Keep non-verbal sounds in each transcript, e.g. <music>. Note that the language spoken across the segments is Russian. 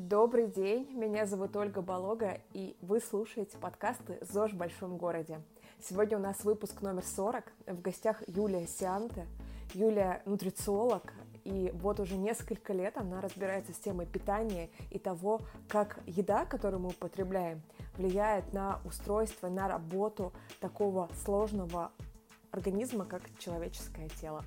Добрый день, меня зовут Ольга Болога, и вы слушаете подкасты «ЗОЖ в большом городе». Сегодня у нас выпуск номер 40, в гостях Юлия Сианте. Юлия – нутрициолог, и вот уже несколько лет она разбирается с темой питания и того, как еда, которую мы употребляем, влияет на устройство, на работу такого сложного организма, как человеческое тело.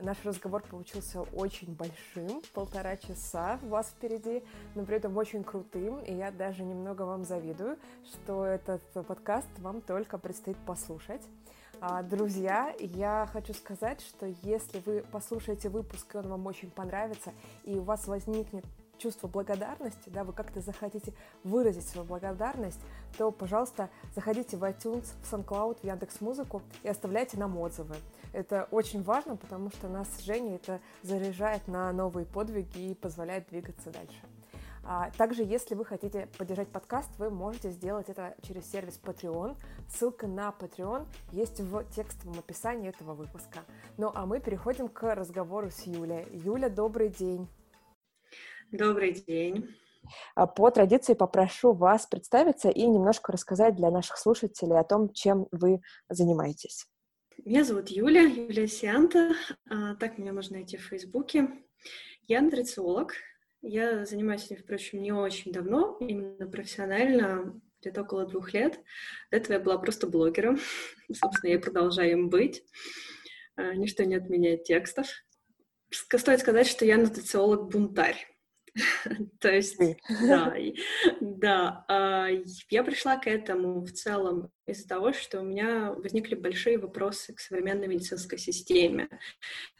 Наш разговор получился очень большим, полтора часа у вас впереди, но при этом очень крутым, и я даже немного вам завидую, что этот подкаст вам только предстоит послушать. А, друзья, я хочу сказать, что если вы послушаете выпуск, и он вам очень понравится, и у вас возникнет чувство благодарности, да, вы как-то захотите выразить свою благодарность, то, пожалуйста, заходите в iTunes, в SoundCloud, в Яндекс.Музыку и оставляйте нам отзывы. Это очень важно, потому что нас с Женей это заряжает на новые подвиги и позволяет двигаться дальше. А также, если вы хотите поддержать подкаст, вы можете сделать это через сервис Patreon. Ссылка на Patreon есть в текстовом описании этого выпуска. Ну а мы переходим к разговору с Юлей. Юля, добрый день. Добрый день. А, по традиции попрошу вас представиться и немножко рассказать для наших слушателей о том, чем вы занимаетесь. Меня зовут Юля, Юлия Сианта. А, так меня можно найти в Фейсбуке. Я нутрициолог. Я занимаюсь этим, впрочем, не очень давно, именно профессионально, где-то около двух лет. До этого я была просто блогером. <laughs> Собственно, я продолжаю им быть. А, ничто не отменяет текстов. Стоит сказать, что я нутрициолог-бунтарь. <laughs> То есть, да, <laughs> да, а, я пришла к этому в целом из-за того, что у меня возникли большие вопросы к современной медицинской системе.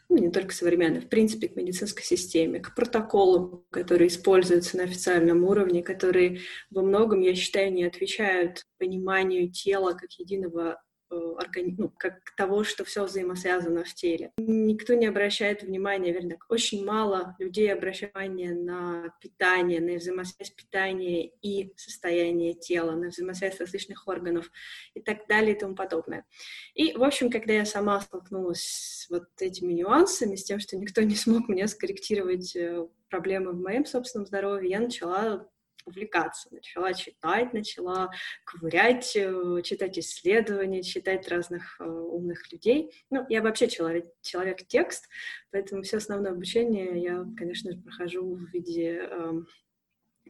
Ну, не только современной, в принципе, к медицинской системе, к протоколам, которые используются на официальном уровне, которые во многом, я считаю, не отвечают пониманию тела как единого органи... ну, как того, что все взаимосвязано в теле. Никто не обращает внимания, вернее, очень мало людей обращают внимание на питание, на взаимосвязь питания и состояние тела, на взаимосвязь различных органов и так далее и тому подобное. И, в общем, когда я сама столкнулась с вот этими нюансами, с тем, что никто не смог мне скорректировать э, проблемы в моем собственном здоровье, я начала увлекаться. Начала читать, начала ковырять, э, читать исследования, читать разных э, умных людей. Ну, я вообще человек, человек-текст, поэтому все основное обучение я, конечно же, прохожу в виде э,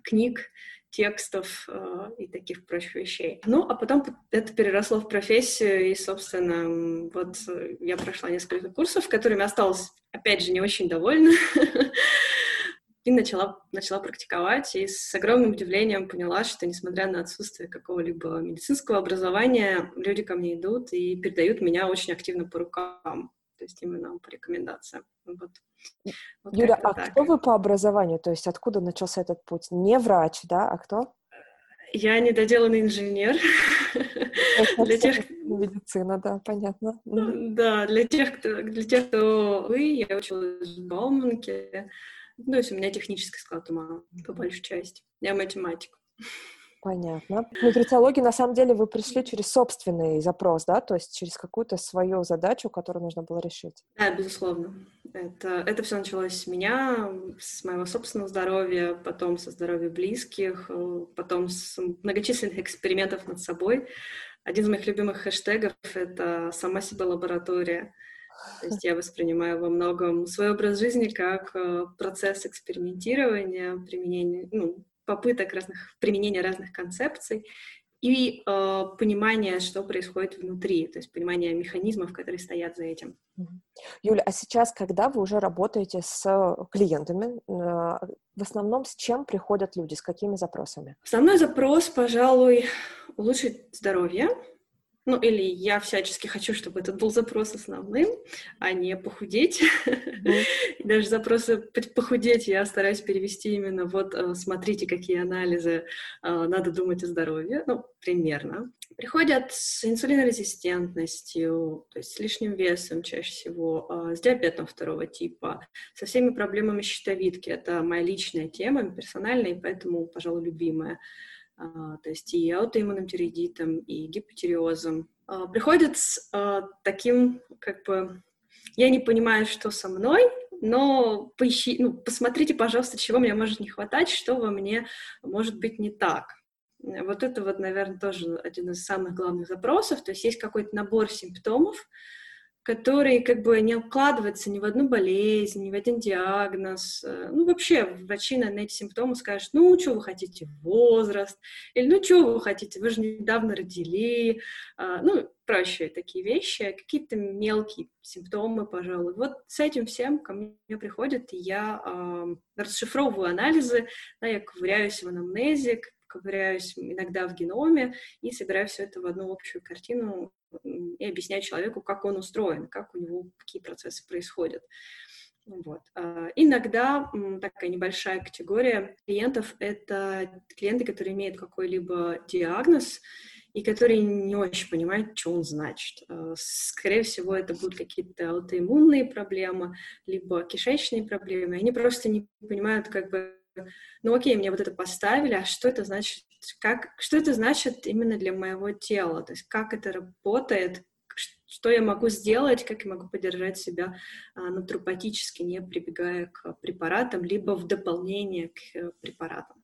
книг, текстов э, и таких прочих вещей. Ну, а потом это переросло в профессию, и, собственно, вот я прошла несколько курсов, которыми осталась, опять же, не очень довольна. <laughs> и начала, начала практиковать, и с огромным удивлением поняла, что, несмотря на отсутствие какого-либо медицинского образования, люди ко мне идут и передают меня очень активно по рукам, то есть именно по рекомендациям. Вот. Вот Юля, а так. кто вы по образованию? То есть откуда начался этот путь? Не врач, да, а кто? Я недоделанный инженер. <laughs> Для тех, медицина, да, понятно. Да, для тех, кто, для тех, кто вы, я училась в Бауманке, ну, то есть у меня технический склад ума, по большей части. Я математик. Понятно. В нутрициологии, на самом деле, вы пришли через собственный запрос, да? То есть через какую-то свою задачу, которую нужно было решить. Да, безусловно. Это, это все началось с меня, с моего собственного здоровья, потом со здоровья близких, потом с многочисленных экспериментов над собой. Один из моих любимых хэштегов — это «сама себе лаборатория». То есть я воспринимаю во многом свой образ жизни как э, процесс экспериментирования, применения, ну, попыток разных, применения разных концепций и э, понимание, что происходит внутри, то есть понимание механизмов, которые стоят за этим. Юля, а сейчас, когда вы уже работаете с клиентами, э, в основном с чем приходят люди, с какими запросами? Основной запрос, пожалуй, улучшить здоровье, ну, или я всячески хочу, чтобы этот был запрос основным, а не похудеть. Mm-hmm. <laughs> Даже запросы похудеть я стараюсь перевести именно вот э, смотрите, какие анализы, э, надо думать о здоровье, ну, примерно. Приходят с инсулинорезистентностью, то есть с лишним весом чаще всего, э, с диабетом второго типа, со всеми проблемами щитовидки. Это моя личная тема, персональная, и поэтому, пожалуй, любимая. А, то есть и аутоиммунным тиреидитом, и гипотиреозом, а, приходят с а, таким, как бы, я не понимаю, что со мной, но поищи, ну, посмотрите, пожалуйста, чего мне может не хватать, что во мне может быть не так. Вот это вот, наверное, тоже один из самых главных запросов. То есть есть какой-то набор симптомов, который как бы не укладывается ни в одну болезнь, ни в один диагноз. Э, ну, вообще, врачи на эти симптомы скажут, ну, что вы хотите, возраст, или ну, что вы хотите, вы же недавно родили, а, ну, прочие такие вещи, какие-то мелкие симптомы, пожалуй. Вот с этим всем ко мне приходят, и я э, расшифровываю анализы, да, я ковыряюсь в анамнезе, ковыряюсь иногда в геноме и собираю все это в одну общую картину и объясняю человеку, как он устроен, как у него какие процессы происходят. Вот. А, иногда такая небольшая категория клиентов — это клиенты, которые имеют какой-либо диагноз, и которые не очень понимают, что он значит. А, скорее всего, это будут какие-то аутоиммунные проблемы, либо кишечные проблемы. Они просто не понимают, как бы, ну окей, мне вот это поставили, а что это значит как, что это значит именно для моего тела, то есть как это работает, что я могу сделать, как я могу поддержать себя а, натуропатически, не прибегая к препаратам, либо в дополнение к э, препаратам.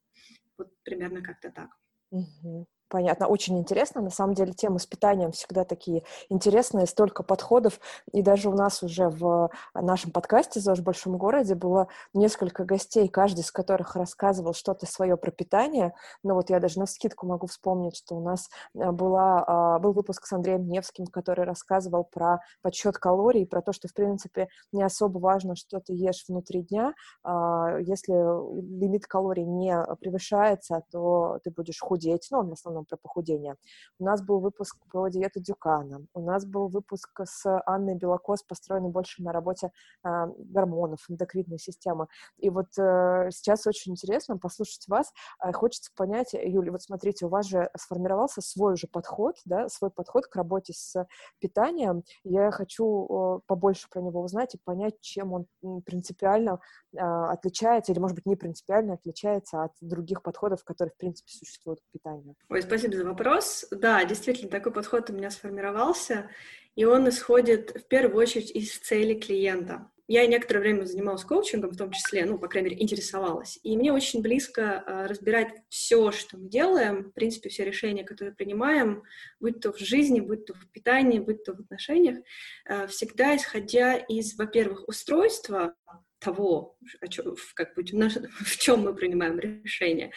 Вот примерно как-то так. Угу. Понятно, очень интересно. На самом деле темы с питанием всегда такие интересные, столько подходов. И даже у нас уже в нашем подкасте «ЗОЖ в большом городе» было несколько гостей, каждый из которых рассказывал что-то свое про питание. Но вот я даже на скидку могу вспомнить, что у нас э, была, а, был выпуск с Андреем Невским, который рассказывал про подсчет калорий, про то, что, в принципе, не особо важно, что ты ешь внутри дня. А, если лимит калорий не превышается, то ты будешь худеть. Ну, он в основном основном про похудение. У нас был выпуск про диету Дюкана. У нас был выпуск с Анной Белокос, построенный больше на работе э, гормонов, эндокринной системы. И вот э, сейчас очень интересно послушать вас. Э, хочется понять, Юля, вот смотрите, у вас же сформировался свой уже подход, да, свой подход к работе с питанием. Я хочу э, побольше про него узнать и понять, чем он принципиально э, отличается или, может быть, не принципиально отличается от других подходов, которые, в принципе, существуют к питанию. Ой, спасибо за вопрос. Да, действительно, такой подход у меня сформировался, и он исходит в первую очередь из цели клиента. Я некоторое время занималась коучингом, в том числе, ну, по крайней мере, интересовалась. И мне очень близко э, разбирать все, что мы делаем, в принципе, все решения, которые принимаем, будь то в жизни, будь то в питании, будь то в отношениях, э, всегда исходя из, во-первых, устройства того, о чем, как бы, в <laughs> чем мы принимаем решение.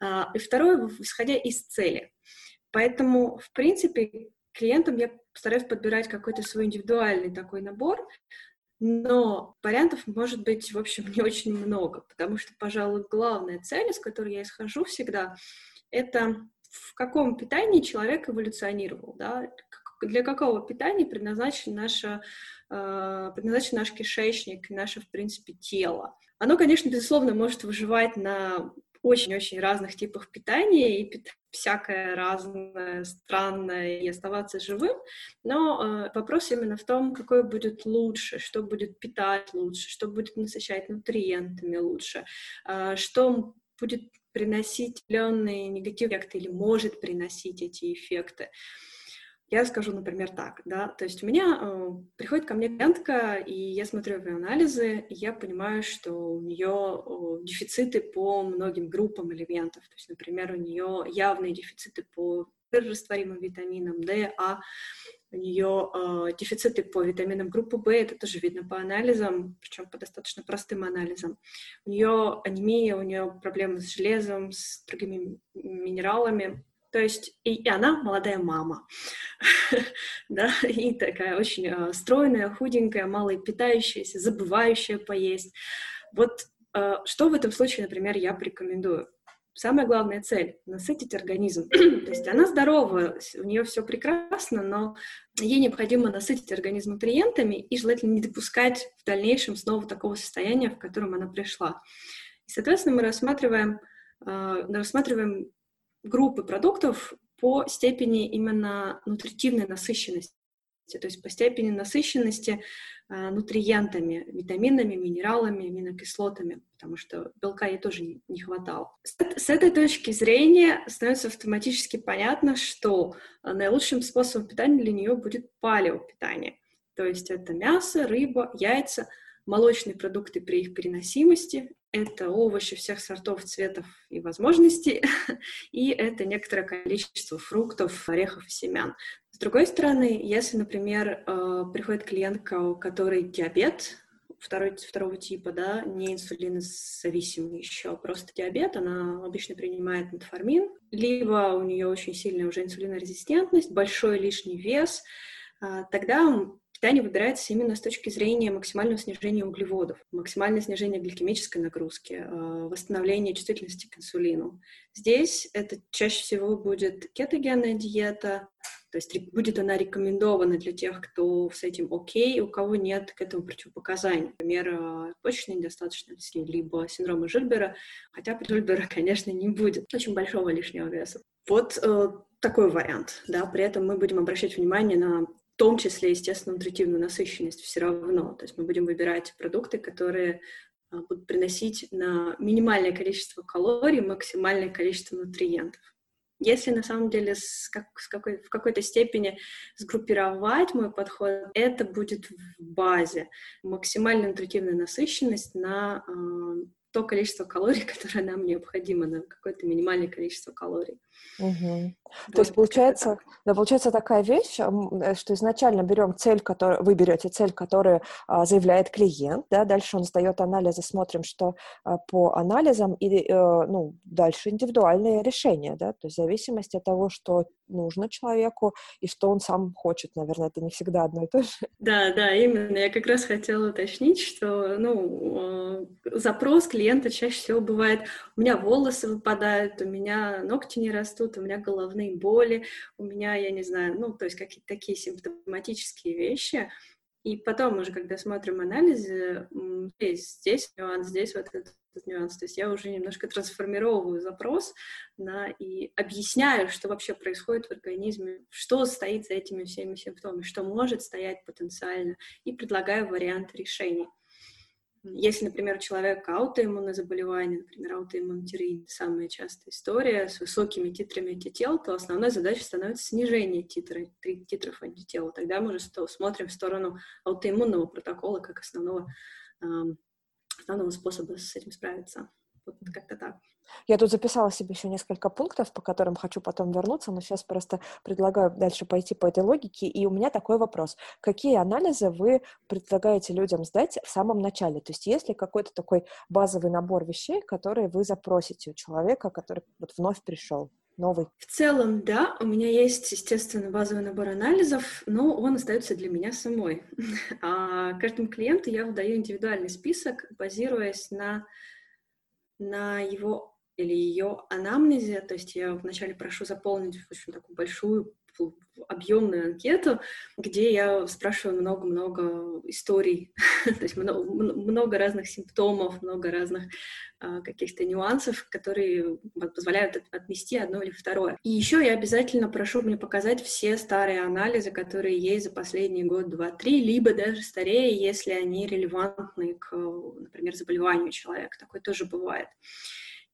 А, и второе, исходя из цели. Поэтому, в принципе, клиентам я стараюсь подбирать какой-то свой индивидуальный такой набор, но вариантов может быть, в общем, <laughs> не очень много, потому что, пожалуй, главная цель, из которой я исхожу всегда, это в каком питании человек эволюционировал, да, для какого питания предназначен, наша, э, предназначен наш кишечник, наше, в принципе, тело. Оно, конечно, безусловно, может выживать на очень-очень разных типах питания и всякое разное, странное, и оставаться живым, но э, вопрос именно в том, какое будет лучше, что будет питать лучше, что будет насыщать нутриентами лучше, э, что будет приносить определенные негативные эффекты или может приносить эти эффекты. Я скажу, например, так, да, то есть у меня э, приходит ко мне клиентка, и я смотрю ее анализы, и я понимаю, что у нее э, дефициты по многим группам элементов, то есть, например, у нее явные дефициты по растворимым витаминам D, А, у нее э, дефициты по витаминам группы В, это тоже видно по анализам, причем по достаточно простым анализам. У нее анемия, у нее проблемы с железом, с другими минералами, то есть и, и она молодая мама, <laughs> да, и такая очень э, стройная, худенькая, мало питающаяся, забывающая поесть. Вот э, что в этом случае, например, я порекомендую? Самая главная цель — насытить организм. <clears throat> То есть она здорова, у нее все прекрасно, но ей необходимо насытить организм нутриентами и желательно не допускать в дальнейшем снова такого состояния, в котором она пришла. И, соответственно, мы рассматриваем, э, рассматриваем группы продуктов по степени именно нутритивной насыщенности, то есть по степени насыщенности э, нутриентами, витаминами, минералами, аминокислотами, потому что белка ей тоже не, не хватало. С, с этой точки зрения становится автоматически понятно, что наилучшим способом питания для нее будет палеопитание, то есть это мясо, рыба, яйца, молочные продукты при их переносимости, это овощи всех сортов, цветов и возможностей, <laughs> и это некоторое количество фруктов, орехов и семян. С другой стороны, если, например, э, приходит клиентка, у которой диабет, второй, второго типа, да, не инсулинозависимый еще, а просто диабет, она обычно принимает метформин, либо у нее очень сильная уже инсулинорезистентность, большой лишний вес, а, тогда питание выбирается именно с точки зрения максимального снижения углеводов, максимальное снижение гликемической нагрузки, а, восстановление чувствительности к инсулину. Здесь это чаще всего будет кетогенная диета, то есть будет она рекомендована для тех, кто с этим окей, у кого нет к этому противопоказаний. Например, а, почечной недостаточности, либо синдрома Жильбера, хотя при Жильбера, конечно, не будет очень большого лишнего веса. Вот э, такой вариант, да, при этом мы будем обращать внимание на том числе, естественно, нутритивную насыщенность все равно. То есть мы будем выбирать продукты, которые а, будут приносить на минимальное количество калорий максимальное количество нутриентов. Если на самом деле с как, с какой, в какой-то степени сгруппировать мой подход, это будет в базе. Максимальная интуитивная насыщенность на э, то количество калорий, <laughs> которое нам необходимо, на какое-то минимальное количество калорий. Угу. Вот, То есть получается, да, получается такая вещь, э, что изначально берем цель, которую вы берете цель, которую а, заявляет клиент, да, дальше он сдает анализы, смотрим, что а, по анализам и а, ну дальше индивидуальные решения, да, то есть в зависимости от того, что нужно человеку и что он сам хочет, наверное, это не всегда одно и то же. Да, да, именно. Я как раз хотела уточнить, что, ну, запрос клиента чаще всего бывает: у меня волосы выпадают, у меня ногти не растут, у меня головные боли, у меня, я не знаю, ну, то есть какие-то такие симптоматические вещи. И потом уже, когда смотрим анализы, здесь, здесь нюанс, здесь вот этот, этот нюанс. То есть я уже немножко трансформировываю запрос на, и объясняю, что вообще происходит в организме, что стоит за этими всеми симптомами, что может стоять потенциально, и предлагаю варианты решений. Если, например, у человека аутоиммунное заболевание, например, аутоиммунотиреид, самая частая история с высокими титрами антител, то основной задачей становится снижение титра, титров антител. Тогда мы уже смотрим в сторону аутоиммунного протокола как основного, основного способа с этим справиться. Вот как-то так. Я тут записала себе еще несколько пунктов, по которым хочу потом вернуться, но сейчас просто предлагаю дальше пойти по этой логике. И у меня такой вопрос. Какие анализы вы предлагаете людям сдать в самом начале? То есть есть ли какой-то такой базовый набор вещей, которые вы запросите у человека, который вот вновь пришел? новый? В целом, да, у меня есть, естественно, базовый набор анализов, но он остается для меня самой. <laughs> А каждому клиенту я выдаю индивидуальный список, базируясь на, на его или ее анамнезе, то есть я вначале прошу заполнить очень такую большую объемную анкету, где я спрашиваю много-много историй, <laughs> то есть много, много разных симптомов, много разных а, каких-то нюансов, которые позволяют отмести одно или второе. И еще я обязательно прошу мне показать все старые анализы, которые есть за последний год, два, три, либо даже старее, если они релевантны к, например, заболеванию человека. Такое тоже бывает.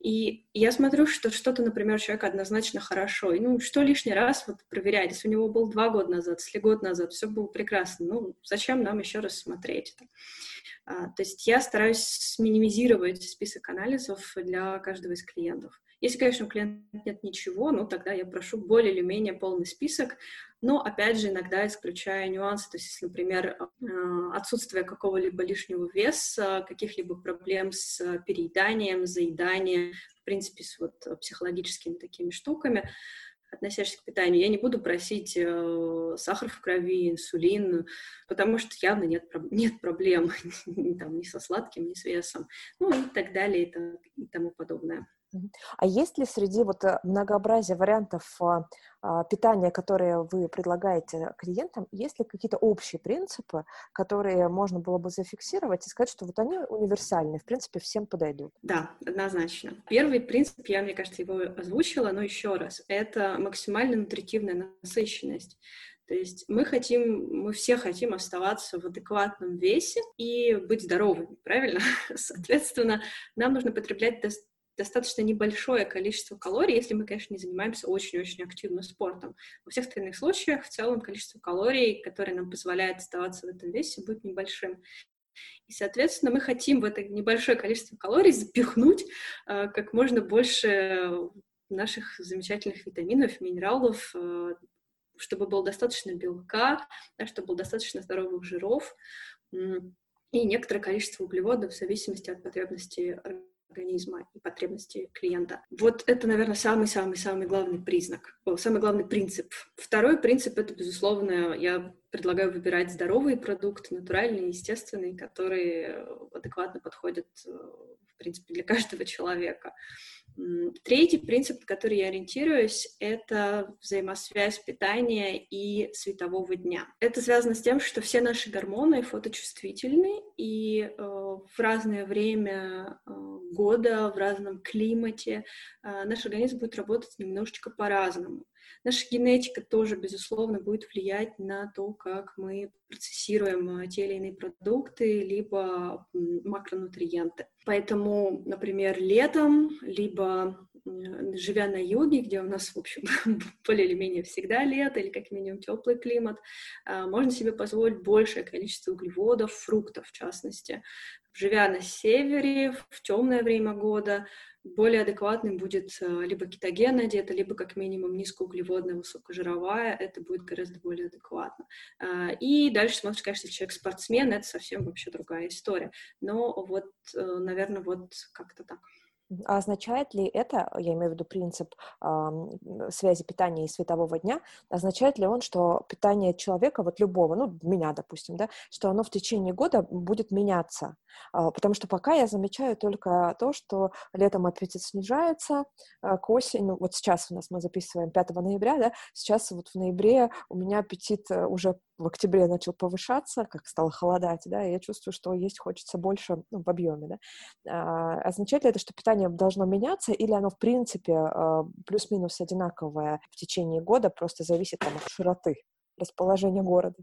И я смотрю, что что-то, например, человек однозначно хорошо. И, ну, что лишний раз вот проверять? Если у него был два года назад, если год назад, все было прекрасно. Ну, зачем нам еще раз смотреть это? А, то есть я стараюсь минимизировать список анализов для каждого из клиентов. Если, конечно, у клиента нет ничего, ну, тогда я прошу более или менее полный список, но, опять же, иногда исключая нюансы, то есть, если, например, а, отсутствие какого-либо лишнего веса, каких-либо проблем с перееданием, заеданием, в принципе, с вот психологическими такими штуками, относящихся к питанию, я не буду просить э, сахар в крови, инсулин, потому что явно нет, нет проблем <laughs> там, ни со сладким, ни с весом, ну и так далее и, и тому подобное. А есть ли среди вот э, многообразия вариантов а, а, питания, которые вы предлагаете клиентам, есть ли какие-то общие принципы, которые можно было бы зафиксировать и сказать, что вот они универсальны, в принципе, всем подойдут? Да, однозначно. Первый принцип, я, мне кажется, его озвучила, но еще раз, это максимально нутритивная насыщенность. То есть мы хотим, мы все хотим оставаться в адекватном весе и быть здоровыми, правильно? <laughs> Соответственно, нам нужно потреблять достаточно небольшое количество калорий, если мы, конечно, не занимаемся очень-очень активным спортом. Во всех остальных случаях в целом количество калорий, которое нам позволяет оставаться в этом весе, будет небольшим. И, соответственно, мы хотим в это небольшое количество калорий запихнуть э, как можно больше наших замечательных витаминов, минералов, э, чтобы было достаточно белка, да, чтобы было достаточно здоровых жиров и некоторое количество углеводов в зависимости от потребностей организма и потребностей клиента. Вот это, наверное, самый-самый-самый главный признак, самый главный принцип. Второй принцип — это, безусловно, я предлагаю выбирать здоровые продукты, натуральные, естественные, которые адекватно подходят, э, в принципе, для <laughs> каждого человека. Третий принцип, на который я ориентируюсь, это взаимосвязь питания и светового дня. Это связано с тем, что все наши гормоны фоточувствительны, и э, в разное время э, года, в разном климате э, наш организм будет работать немножечко по-разному. Наша генетика тоже, безусловно, будет влиять на то, как мы процессируем э, те или иные продукты, либо макронутриенты. Поэтому, например, летом, либо живя на юге, где у нас, в общем, <laughs> более или менее всегда лето или как минимум теплый климат, э, можно себе позволить большее количество углеводов, фруктов в частности. Живя на севере, в темное время года, более адекватным будет э, либо кетогенная диета, либо как минимум низкоуглеводная, высокожировая, это будет гораздо более адекватно. А, и дальше смотришь, конечно, человек спортсмен, это совсем вообще другая история. Но вот, э, наверное, вот как-то так. А означает ли это, я имею в виду принцип э, связи питания и светового дня, означает ли он, что питание человека, вот любого, ну, меня, допустим, да, что оно в течение года будет меняться? Э, потому что пока я замечаю только то, что летом аппетит снижается, э, к осени, ну, вот сейчас у нас мы записываем 5 ноября, да, сейчас вот в ноябре у меня аппетит э, уже в октябре начал повышаться, как стало холодать, да, и я чувствую, что есть хочется больше ну, в объеме, да. А, означает ли это, что питание должно меняться, или оно, в принципе, а, плюс-минус одинаковое в течение года, просто зависит там, от широты расположения города?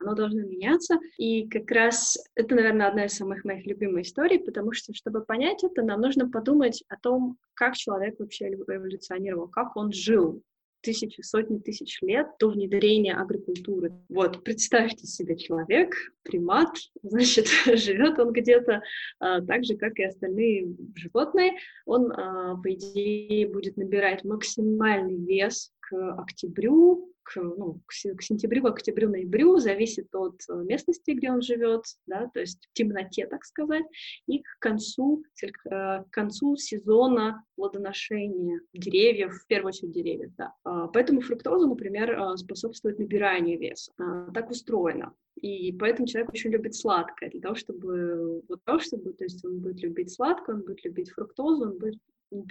оно должно меняться. И как раз это, наверное, одна из самых моих любимых историй, потому что, чтобы понять это, нам нужно подумать о том, как человек вообще эволюционировал, как он жил тысячи, сотни тысяч лет до внедрения агрокультуры. Вот, представьте себе человек, примат, значит, <laughs> живет он где-то а, так же, как и остальные животные. Он, а, по идее, будет набирать максимальный вес к октябрю, к, ну, к, сентябрю, к октябрю, ноябрю, зависит от э, местности, где он живет, да, то есть в темноте, так сказать, и к концу, э, к концу сезона плодоношения деревьев, в первую очередь деревьев, да. А, поэтому фруктоза, например, э, способствует набиранию веса. А, так устроено. И поэтому человек очень любит сладкое, для того, чтобы, вот то, чтобы, то есть он будет любить сладкое, он будет любить фруктозу, он будет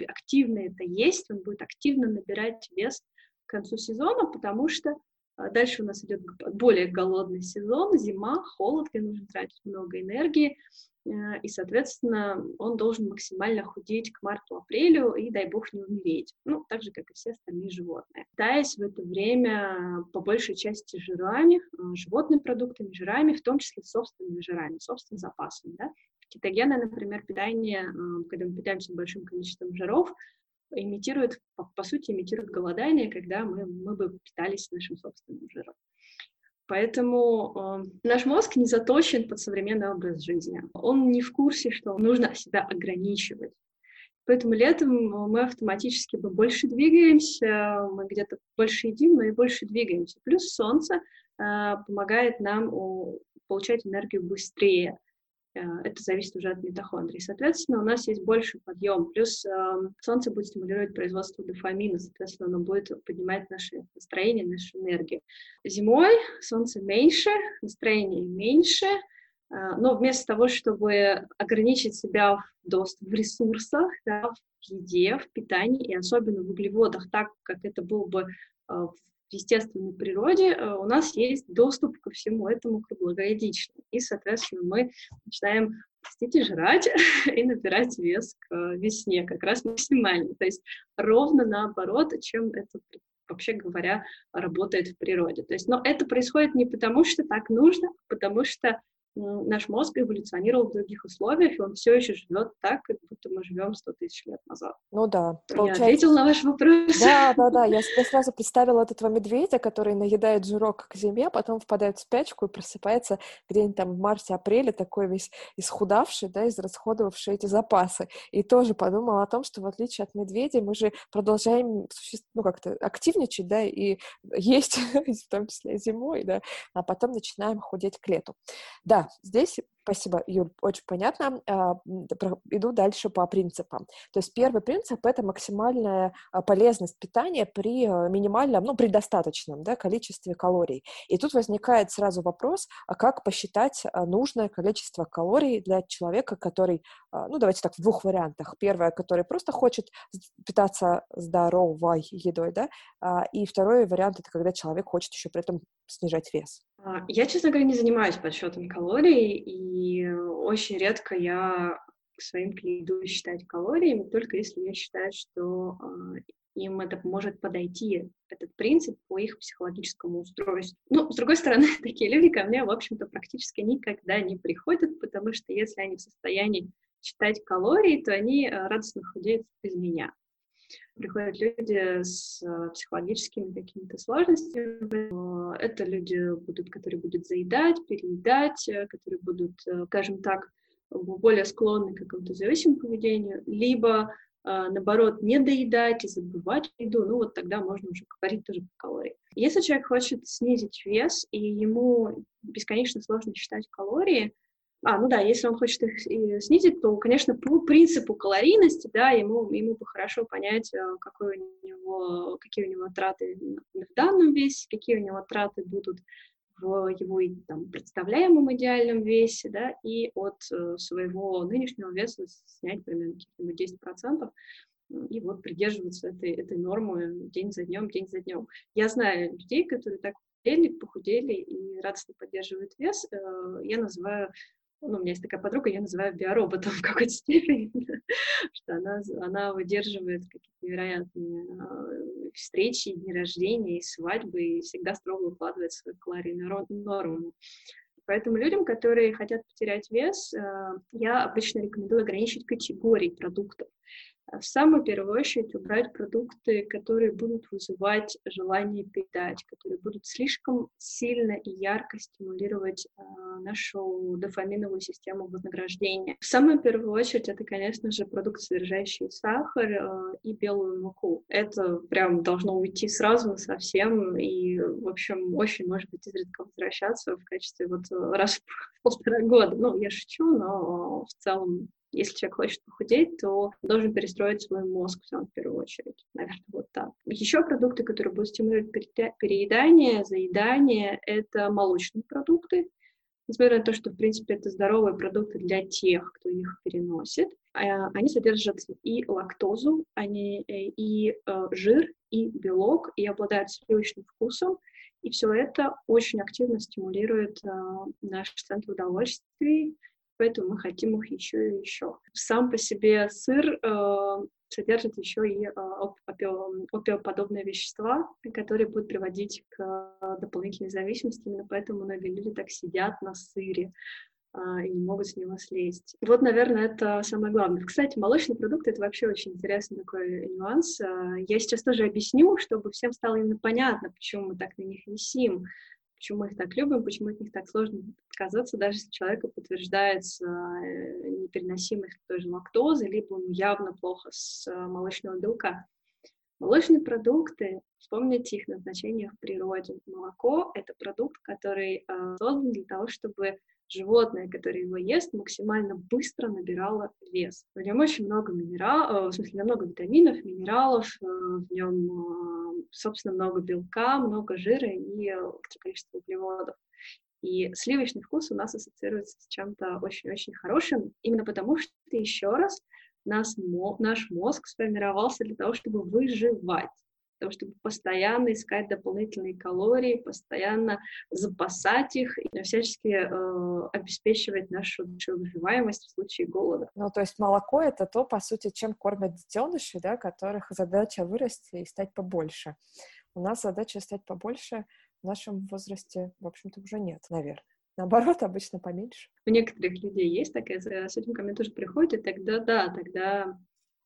активно это есть, он будет активно набирать вес концу сезона, потому что а, дальше у нас идет более голодный сезон, зима, холод, где нужно тратить много энергии, э, и, соответственно, он должен максимально худеть к марту-апрелю и, дай бог, не умереть. Ну, так же, как и все остальные животные. Питаясь в это время по большей части жирами, э, животными продуктами, жирами, в том числе собственными жирами, собственным запасом. Да? Кетогенное, например, питание, э, когда мы питаемся большим количеством жиров, имитирует, по, по сути, имитирует голодание, когда мы, мы бы питались нашим собственным жиром. Поэтому э, наш мозг не заточен под современный образ жизни. Он не в курсе, что нужно себя ограничивать. Поэтому летом мы автоматически бы больше двигаемся, мы где-то больше едим, но и больше двигаемся. Плюс солнце э, помогает нам получать энергию быстрее. Э, это зависит уже от митохондрий. Соответственно, у нас есть больше подъем. Плюс э, солнце будет стимулировать производство дофамина, соответственно, оно будет поднимать наше настроение, нашу энергию. Зимой солнце меньше, настроение меньше, э, но вместо того, чтобы ограничить себя в, доступ, в ресурсах, да, в еде, в питании и особенно в углеводах, так как это было бы э, в в естественной природе э, у нас есть доступ ко всему этому круглогодично. И, соответственно, мы начинаем, простите, жрать <laughs> и набирать вес к весне как раз максимально. То есть ровно наоборот, чем это вообще говоря, работает в природе. То есть, но это происходит не потому, что так нужно, а потому что наш мозг эволюционировал в других условиях, и он все еще живет так, как будто мы живем 100 тысяч лет назад. Ну да. Получается... Я ответила на ваш вопрос. Да, <laughs> да, да. Я себе сразу представила от этого медведя, который наедает жирок к зиме, потом впадает в спячку и просыпается где-нибудь там в марте-апреле, такой весь исхудавший, да, израсходовавший эти запасы. И тоже подумала о том, что в отличие от медведя мы же продолжаем ну, как-то активничать, да, и есть, <laughs> в том числе зимой, да, а потом начинаем худеть к лету. Да, здесь Спасибо, Юль, очень понятно. А, иду дальше по принципам. То есть первый принцип — это максимальная а, полезность питания при а, минимальном, ну, при достаточном да, количестве калорий. И тут возникает сразу вопрос, как посчитать нужное количество калорий для человека, который, ну, давайте так, в двух вариантах. Первое, который просто хочет питаться здоровой едой, да, и второй вариант — это когда человек хочет еще при этом снижать вес. Я, честно говоря, не занимаюсь подсчетом калорий, и очень редко я своим клиентам считать калориями, только если я считаю, что э, им это может подойти, этот принцип, по их психологическому устройству. Ну, с другой стороны, <laughs> такие люди ко мне, в общем-то, практически никогда не приходят, потому что если они в состоянии считать калории, то они э, радостно худеют без меня приходят люди с э, психологическими какими-то сложностями. Это люди будут, которые будут заедать, переедать, э, которые будут, э, скажем так, более склонны к какому-то зависимому поведению, либо наоборот, не доедать и забывать еду, ну вот тогда можно уже говорить тоже по калории. Если человек хочет снизить вес, и ему бесконечно сложно считать калории, а, ну да, если он хочет их снизить, то, конечно, по принципу калорийности, да, ему, ему бы хорошо понять, э, какой у него, какие у него траты в данном весе, какие у него траты будут в его там, представляемом идеальном весе, да, и от э, своего нынешнего веса снять примерно 10%, и вот придерживаться этой, этой нормы день за днем, день за днем. Я знаю людей, которые так похудели, похудели и радостно поддерживают вес. Э, я называю ну, у меня есть такая подруга, я называю биороботом <laughs> в какой-то степени, что она, она выдерживает какие-то невероятные э, встречи, дни рождения и свадьбы, и всегда строго укладывает свою калорийную норму. Поэтому людям, которые хотят потерять вес, э, я обычно рекомендую ограничить категории продуктов в самую первую очередь убрать продукты, которые будут вызывать желание питать, которые будут слишком сильно и ярко стимулировать э, нашу дофаминовую систему вознаграждения. В самую первую очередь это, конечно же, продукты, содержащие сахар э, и белую муку. Это прям должно уйти сразу совсем и, в общем, очень, может быть, изредка возвращаться в качестве вот раз в полтора года. Ну, я шучу, но в целом если человек хочет похудеть, то должен перестроить свой мозг в первую очередь. Наверное, вот так. Еще продукты, которые будут стимулировать переедание, заедание, это молочные продукты. Несмотря на то, что, в принципе, это здоровые продукты для тех, кто их переносит, а, они содержат и лактозу, они, э, и э, жир, и белок, и обладают сливочным вкусом. И все это очень активно стимулирует э, наш центр удовольствий, поэтому мы хотим их еще и еще. Сам по себе сыр э, содержит еще и э, опиоподобные вещества, которые будут приводить к э, дополнительной зависимости. Именно поэтому многие люди так сидят на сыре э, и не могут с него слезть. Вот, наверное, это самое главное. Кстати, молочные продукты — это вообще очень интересный такой нюанс. Э, я сейчас тоже объясню, чтобы всем стало именно понятно, почему мы так на них висим почему мы их так любим, почему от них так сложно отказаться, даже если у человека подтверждается э, непереносимость той же лактозы, либо ему явно плохо с э, молочного белка. Молочные продукты, вспомните их назначение в природе. Молоко — это продукт, который э, создан для того, чтобы животное, которое его ест, максимально быстро набирало вес. В нем очень много минералов, в смысле, много витаминов, минералов, в нем собственно, много белка, много жира и количество углеводов. И сливочный вкус у нас ассоциируется с чем-то очень-очень хорошим, именно потому что, еще раз, нас, наш мозг сформировался для того, чтобы выживать того, чтобы постоянно искать дополнительные калории, постоянно запасать их и всячески э, обеспечивать нашу, нашу выживаемость в случае голода. Ну, то есть молоко — это то, по сути, чем кормят детеныши, да, которых задача вырасти и стать побольше. У нас задача стать побольше в нашем возрасте, в общем-то, уже нет, наверное. Наоборот, <laughs> обычно поменьше. У некоторых людей есть такая, с этим ко мне тоже приходят, тогда да, тогда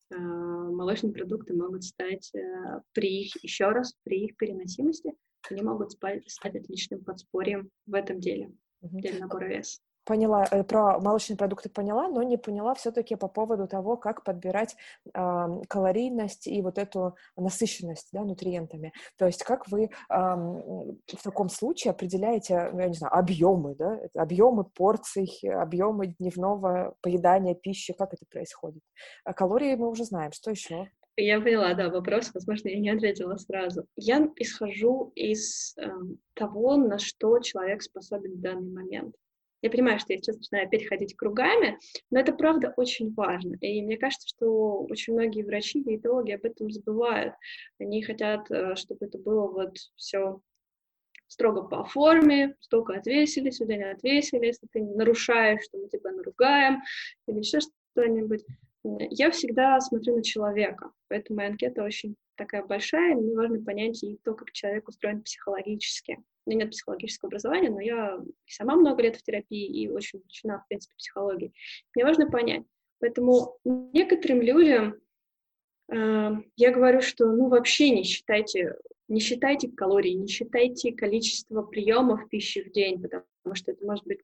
э, молочные продукты могут стать э, при их, еще раз, при их переносимости, они могут стать, стать отличным подспорьем в этом деле, в деле набора веса поняла, э, про молочные продукты поняла, но не поняла все-таки по поводу того, как подбирать э, калорийность и вот эту насыщенность да, нутриентами. То есть как вы э, в таком случае определяете, ну, я не знаю, объемы, да, объемы порций, объемы дневного поедания пищи, как это происходит? А калории мы уже знаем, что еще? Я поняла, да, вопрос, возможно, я не ответила сразу. Я исхожу из э, того, на что человек способен в данный момент. Я понимаю, что я сейчас начинаю опять ходить кругами, но это правда очень важно. И мне кажется, что очень многие врачи, диетологи об этом забывают. Они хотят, э, чтобы это было вот все строго по форме, столько отвесили, сюда не отвесили, если ты нарушаешь, что мы тебя наругаем, или еще что-нибудь. Я всегда смотрю на человека, поэтому моя анкета очень такая большая, мне важно понять и то, как человек устроен психологически. У меня нет психологического образования, но я сама много лет в терапии и очень увлечена, в принципе, психологией. Мне важно понять. Поэтому некоторым людям э, я говорю, что ну вообще не считайте, не считайте калории, не считайте количество приемов пищи в день, потому потому что это может быть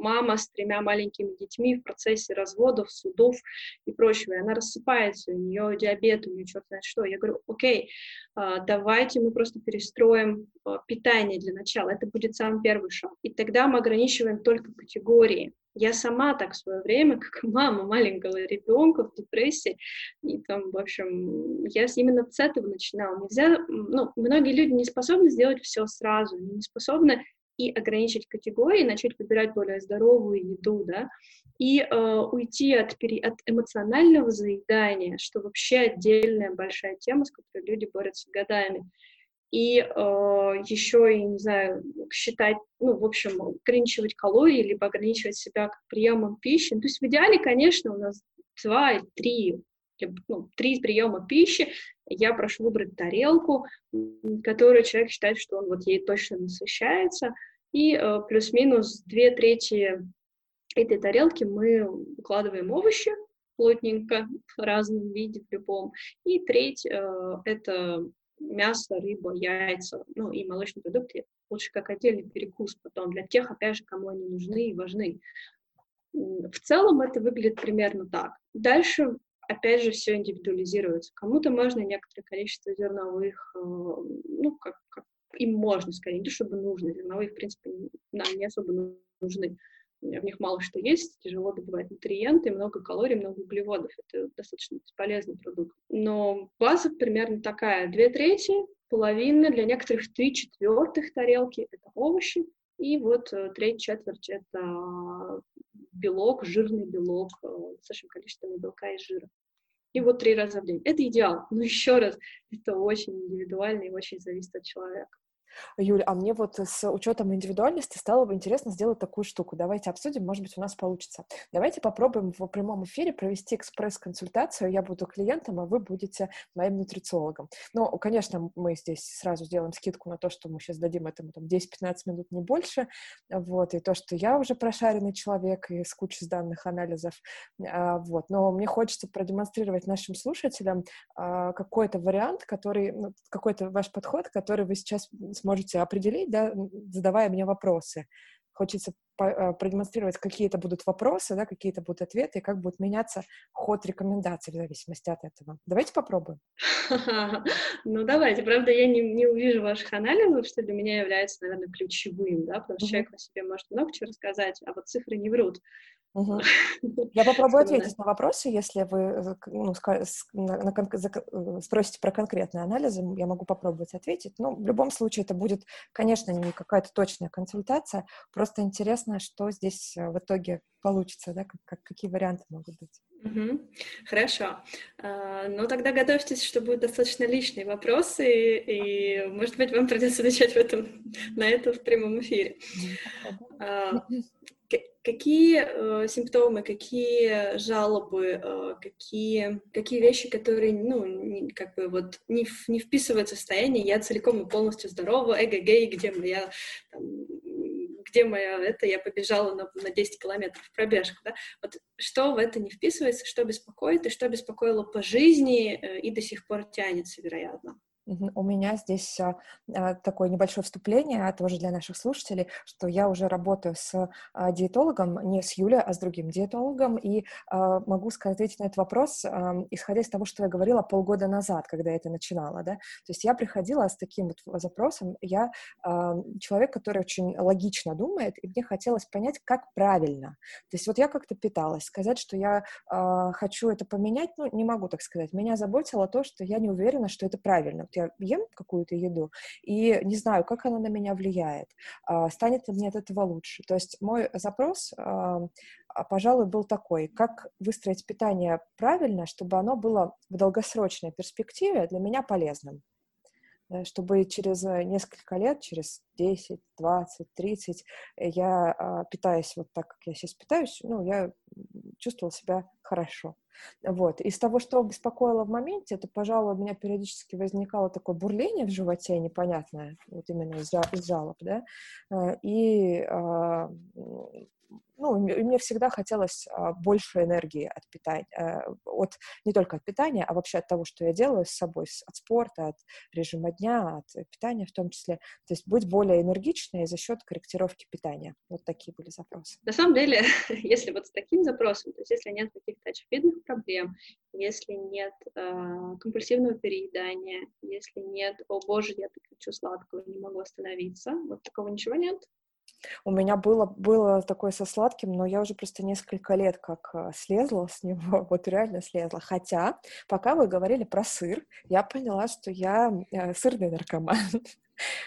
мама с тремя маленькими детьми в процессе разводов, судов и прочего, и она рассыпается, у нее диабет, у нее черт знает что. Я говорю, окей, а, давайте мы просто перестроим а, питание для начала, это будет самый первый шаг. И тогда мы ограничиваем только категории. Я сама так в свое время, как мама маленького ребенка в депрессии, и там, в общем, я именно с этого начинала. Нельзя, ну, многие люди не способны сделать все сразу, не способны и ограничить категории, начать выбирать более здоровую еду, да, и э, уйти от, от эмоционального заедания, что вообще отдельная большая тема, с которой люди борются годами. И э, еще, и, не знаю, считать, ну, в общем, ограничивать калории, либо ограничивать себя к приемам пищи. Ну, то есть в идеале, конечно, у нас два или три ну, три приема пищи, я прошу выбрать тарелку, которую человек считает, что он вот ей точно насыщается, и э, плюс-минус две трети этой тарелки мы укладываем овощи плотненько в разном виде, в любом, и треть э, это мясо, рыба, яйца, ну и молочные продукты, лучше как отдельный перекус потом, для тех, опять же, кому они нужны и важны. В целом это выглядит примерно так. Дальше, опять же, все индивидуализируется. Кому-то можно некоторое количество зерновых, э, ну, как, как им можно, скорее, не то чтобы нужно. Зерновые, в принципе, нам не особо нужны. В них мало что есть, тяжело добывать нутриенты, много калорий, много углеводов. Это достаточно бесполезный продукт. Но база примерно такая. Две трети, половина, для некоторых три четвертых тарелки — это овощи, и вот э, треть, четверть — это белок, жирный белок, э, с большим количеством белка и жира. И вот три раза в день. Это идеал. Но еще раз, это очень индивидуально и очень зависит от человека. Юль, а мне вот с учетом индивидуальности стало бы интересно сделать такую штуку. Давайте обсудим, может быть, у нас получится. Давайте попробуем в прямом эфире провести экспресс-консультацию. Я буду клиентом, а вы будете моим нутрициологом. Ну, конечно, мы здесь сразу сделаем скидку на то, что мы сейчас дадим этому там 10-15 минут, не больше. Вот, и то, что я уже прошаренный человек и с кучей данных анализов. А, вот. Но мне хочется продемонстрировать нашим слушателям а, какой-то вариант, который, ну, какой-то ваш подход, который вы сейчас сможете определить, да, задавая мне вопросы. Хочется э, продемонстрировать, какие это будут вопросы, да, какие это будут ответы, и как будет меняться ход рекомендаций в зависимости от этого. Давайте попробуем. <laughs> Ну, давайте. Правда, я не, не увижу ваших анализов, что для меня является, наверное, ключевым, да, потому что человек о себе может много чего рассказать, а вот цифры не врут. Угу. <laughs> Я попробую ответить на вопросы, если вы э, ну, на, на, на, спросите про конкретные анализы, я могу попробовать ответить. Но в любом случае это будет, конечно, не какая-то точная консультация, просто интересно, что здесь э, в итоге получится, да, как, как, какие варианты могут быть. Угу. Хорошо. А, ну, тогда готовьтесь, что будут достаточно личные вопросы, и, и может быть, вам придется <laughs> начать в этом, на это в прямом эфире. А, Какие э, симптомы, какие жалобы, э, какие, какие вещи, которые, ну, не, как бы вот не, не вписывают в состояние, я целиком и полностью здорова, эгэгэй, где моя, там, где моя это, я побежала на, на 10 километров пробежку, да, вот что в это не вписывается, что беспокоит, и что беспокоило по жизни э, и до сих пор тянется, вероятно. У меня здесь а, а, такое небольшое вступление, а тоже для наших слушателей, что я уже работаю с а, диетологом, не с Юлей, а с другим диетологом, и могу сказать, ответить на этот вопрос, исходя из того, что я говорила полгода назад, когда я это начинала, да, то есть я приходила с таким вот запросом, я человек, который очень логично думает, и мне хотелось понять, как правильно, то есть вот я как-то питалась, сказать, что я хочу это поменять, ну, не могу так сказать, меня заботило то, что я не уверена, что это правильно, вот я ем какую-то еду и не знаю, как она на меня влияет, а, станет ли мне от этого лучше. То есть мой запрос, а, пожалуй, был такой, как выстроить питание правильно, чтобы оно было в долгосрочной перспективе для меня полезным чтобы через несколько лет, через 10, 20, 30, я, а, питаясь вот так, как я сейчас питаюсь, ну, я чувствовала себя хорошо. Вот. Из того, что беспокоило в моменте, это, пожалуй, у меня периодически возникало такое бурление в животе непонятное, вот именно из, из жалоб, да, э, и а, ну, мне всегда хотелось а, больше энергии от питания, э, от, не только от питания, а вообще от того, что я делаю с собой, от спорта, от режима дня, от питания в том числе. То есть быть более энергичной за счет корректировки питания. Вот такие были запросы. На самом деле, <laughs> если вот с таким запросом, то есть если нет каких-то очевидных проблем, если нет э, компульсивного переедания, если нет, о боже, я так хочу сладкого, не могу остановиться, вот такого ничего нет, у меня было, было такое со сладким, но я уже просто несколько лет как э, слезла с него, <laughs> вот реально слезла. Хотя, пока вы говорили про сыр, я поняла, что я э, сырный наркоман. <laughs>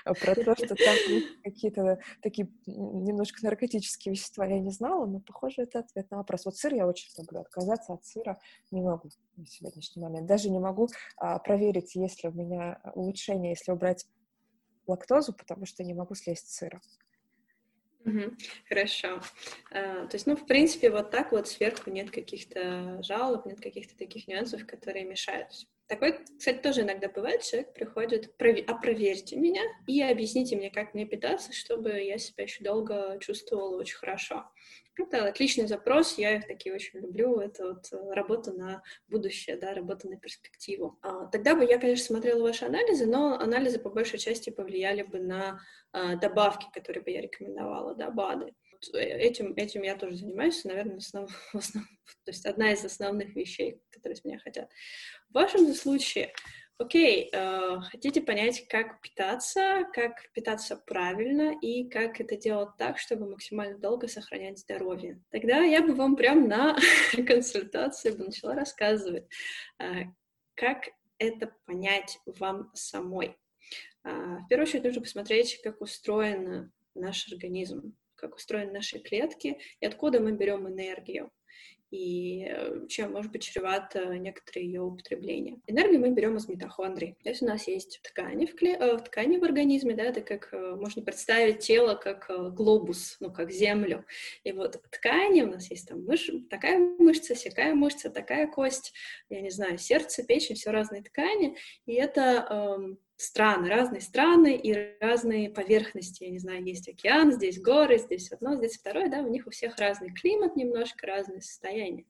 Про то, что там какие-то такие немножко наркотические вещества я не знала, но, похоже, это ответ на вопрос. Вот сыр я очень люблю, отказаться от сыра не могу на сегодняшний момент. Даже не могу а, проверить, есть ли у меня улучшение, если убрать лактозу, потому что не могу слезть с сыра. Хорошо. А, то есть, ну, в принципе, вот так вот сверху нет каких-то жалоб, нет каких-то таких нюансов, которые мешают. Такой, кстати, тоже иногда бывает, человек приходит, прови- опроверьте меня и объясните мне, как мне питаться, чтобы я себя еще долго чувствовала очень хорошо. Это отличный запрос, я их такие очень люблю, это вот э, работа на будущее, да, работа на перспективу. А, тогда бы я, конечно, смотрела ваши анализы, но анализы по большей части повлияли бы на а, добавки, которые бы я рекомендовала, да, БАДы. Э, этим, этим я тоже занимаюсь, наверное, основ, <laughs> основ, то есть одна из основных вещей, которые с меня хотят. В вашем случае Окей, э, хотите понять, как питаться, как питаться правильно и как это делать так, чтобы максимально долго сохранять здоровье. Тогда я бы вам прям на <laughs> консультации бы начала рассказывать, э, как это понять вам самой. Э, в первую очередь нужно посмотреть, как устроен наш организм, как устроены наши клетки и откуда мы берем энергию и э, чем может быть чревато некоторое ее употребление. Энергию мы берем из митохондрий. То есть у нас есть ткани в, кле... Э, ткани в организме, да, это как э, можно представить тело как глобус, ну, как землю. И вот ткани у нас есть там мыш... такая мышца, всякая мышца, такая кость, я не знаю, сердце, печень, все разные ткани, и это эм, страны, разные страны и разные поверхности. Я не знаю, есть океан, здесь горы, здесь одно, здесь второе, да, у них у всех разный климат, немножко разное состояние.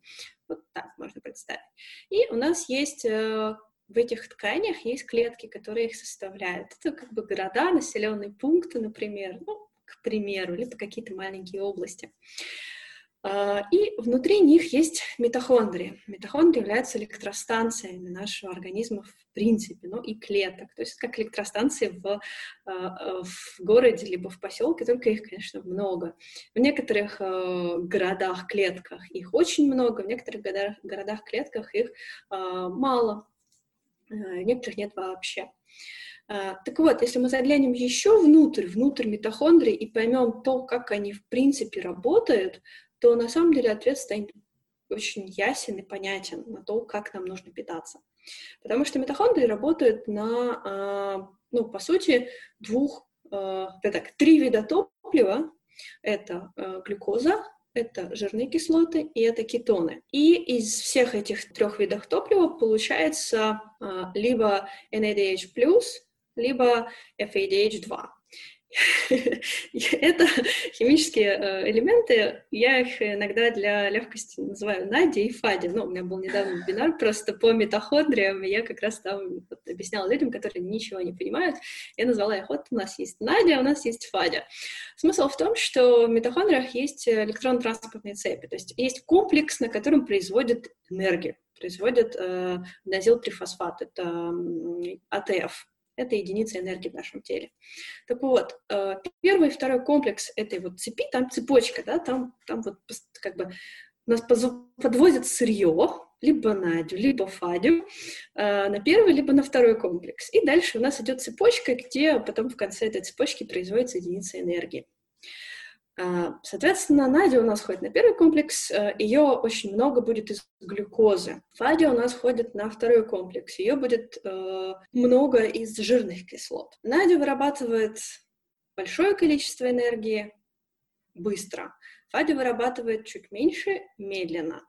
Вот так можно представить. И у нас есть э, в этих тканях есть клетки, которые их составляют. Это как бы города, населенные пункты, например, ну, к примеру, либо какие-то маленькие области. А, и внутри них есть митохондрии. Митохондрии являются электростанциями нашего организма в принципе, ну и клеток. То есть как электростанции в, а, в городе либо в поселке, только их, конечно, много. В некоторых а, городах, клетках их очень много, в некоторых городах, городах клетках их мало, в некоторых нет вообще. Так вот, если мы заглянем еще внутрь, внутрь митохондрий и поймем то, как они в принципе работают, то на самом деле ответ станет очень ясен и понятен на то, как нам нужно питаться. Потому что митохондрии работают на, а, ну, по сути, двух, а, так, три вида топлива. Это а, глюкоза, это жирные кислоты и это кетоны. И из всех этих трех видов топлива получается либо NADH+, либо FADH2. <laughs> Это химические э, элементы. Я их иногда для легкости называю Надя и Фади. Ну, у меня был недавно вебинар просто по митохондриям, я как раз там объясняла людям, которые ничего не понимают. Я назвала их, вот у нас есть Надя, у нас есть Фадя. Смысл в том, что в митохондриях есть электрон-транспортные цепи, то есть есть комплекс, на котором производят энергию, производят э, трифосфат, это э, АТФ, это единица энергии в нашем теле. Так вот, э, первый и второй комплекс этой вот цепи, там цепочка, да, там, там вот как бы нас подвозят сырье, либо Надю, либо Фадю, э, на первый, либо на второй комплекс. И дальше у нас идет цепочка, где потом в конце этой цепочки производится единица энергии. А, соответственно, Надя у нас ходит на первый комплекс, э, ее очень много будет из глюкозы. Фадя у нас ходит на второй комплекс, ее будет э, много из жирных кислот. Надя вырабатывает большое количество энергии быстро. Фадя вырабатывает чуть меньше, медленно.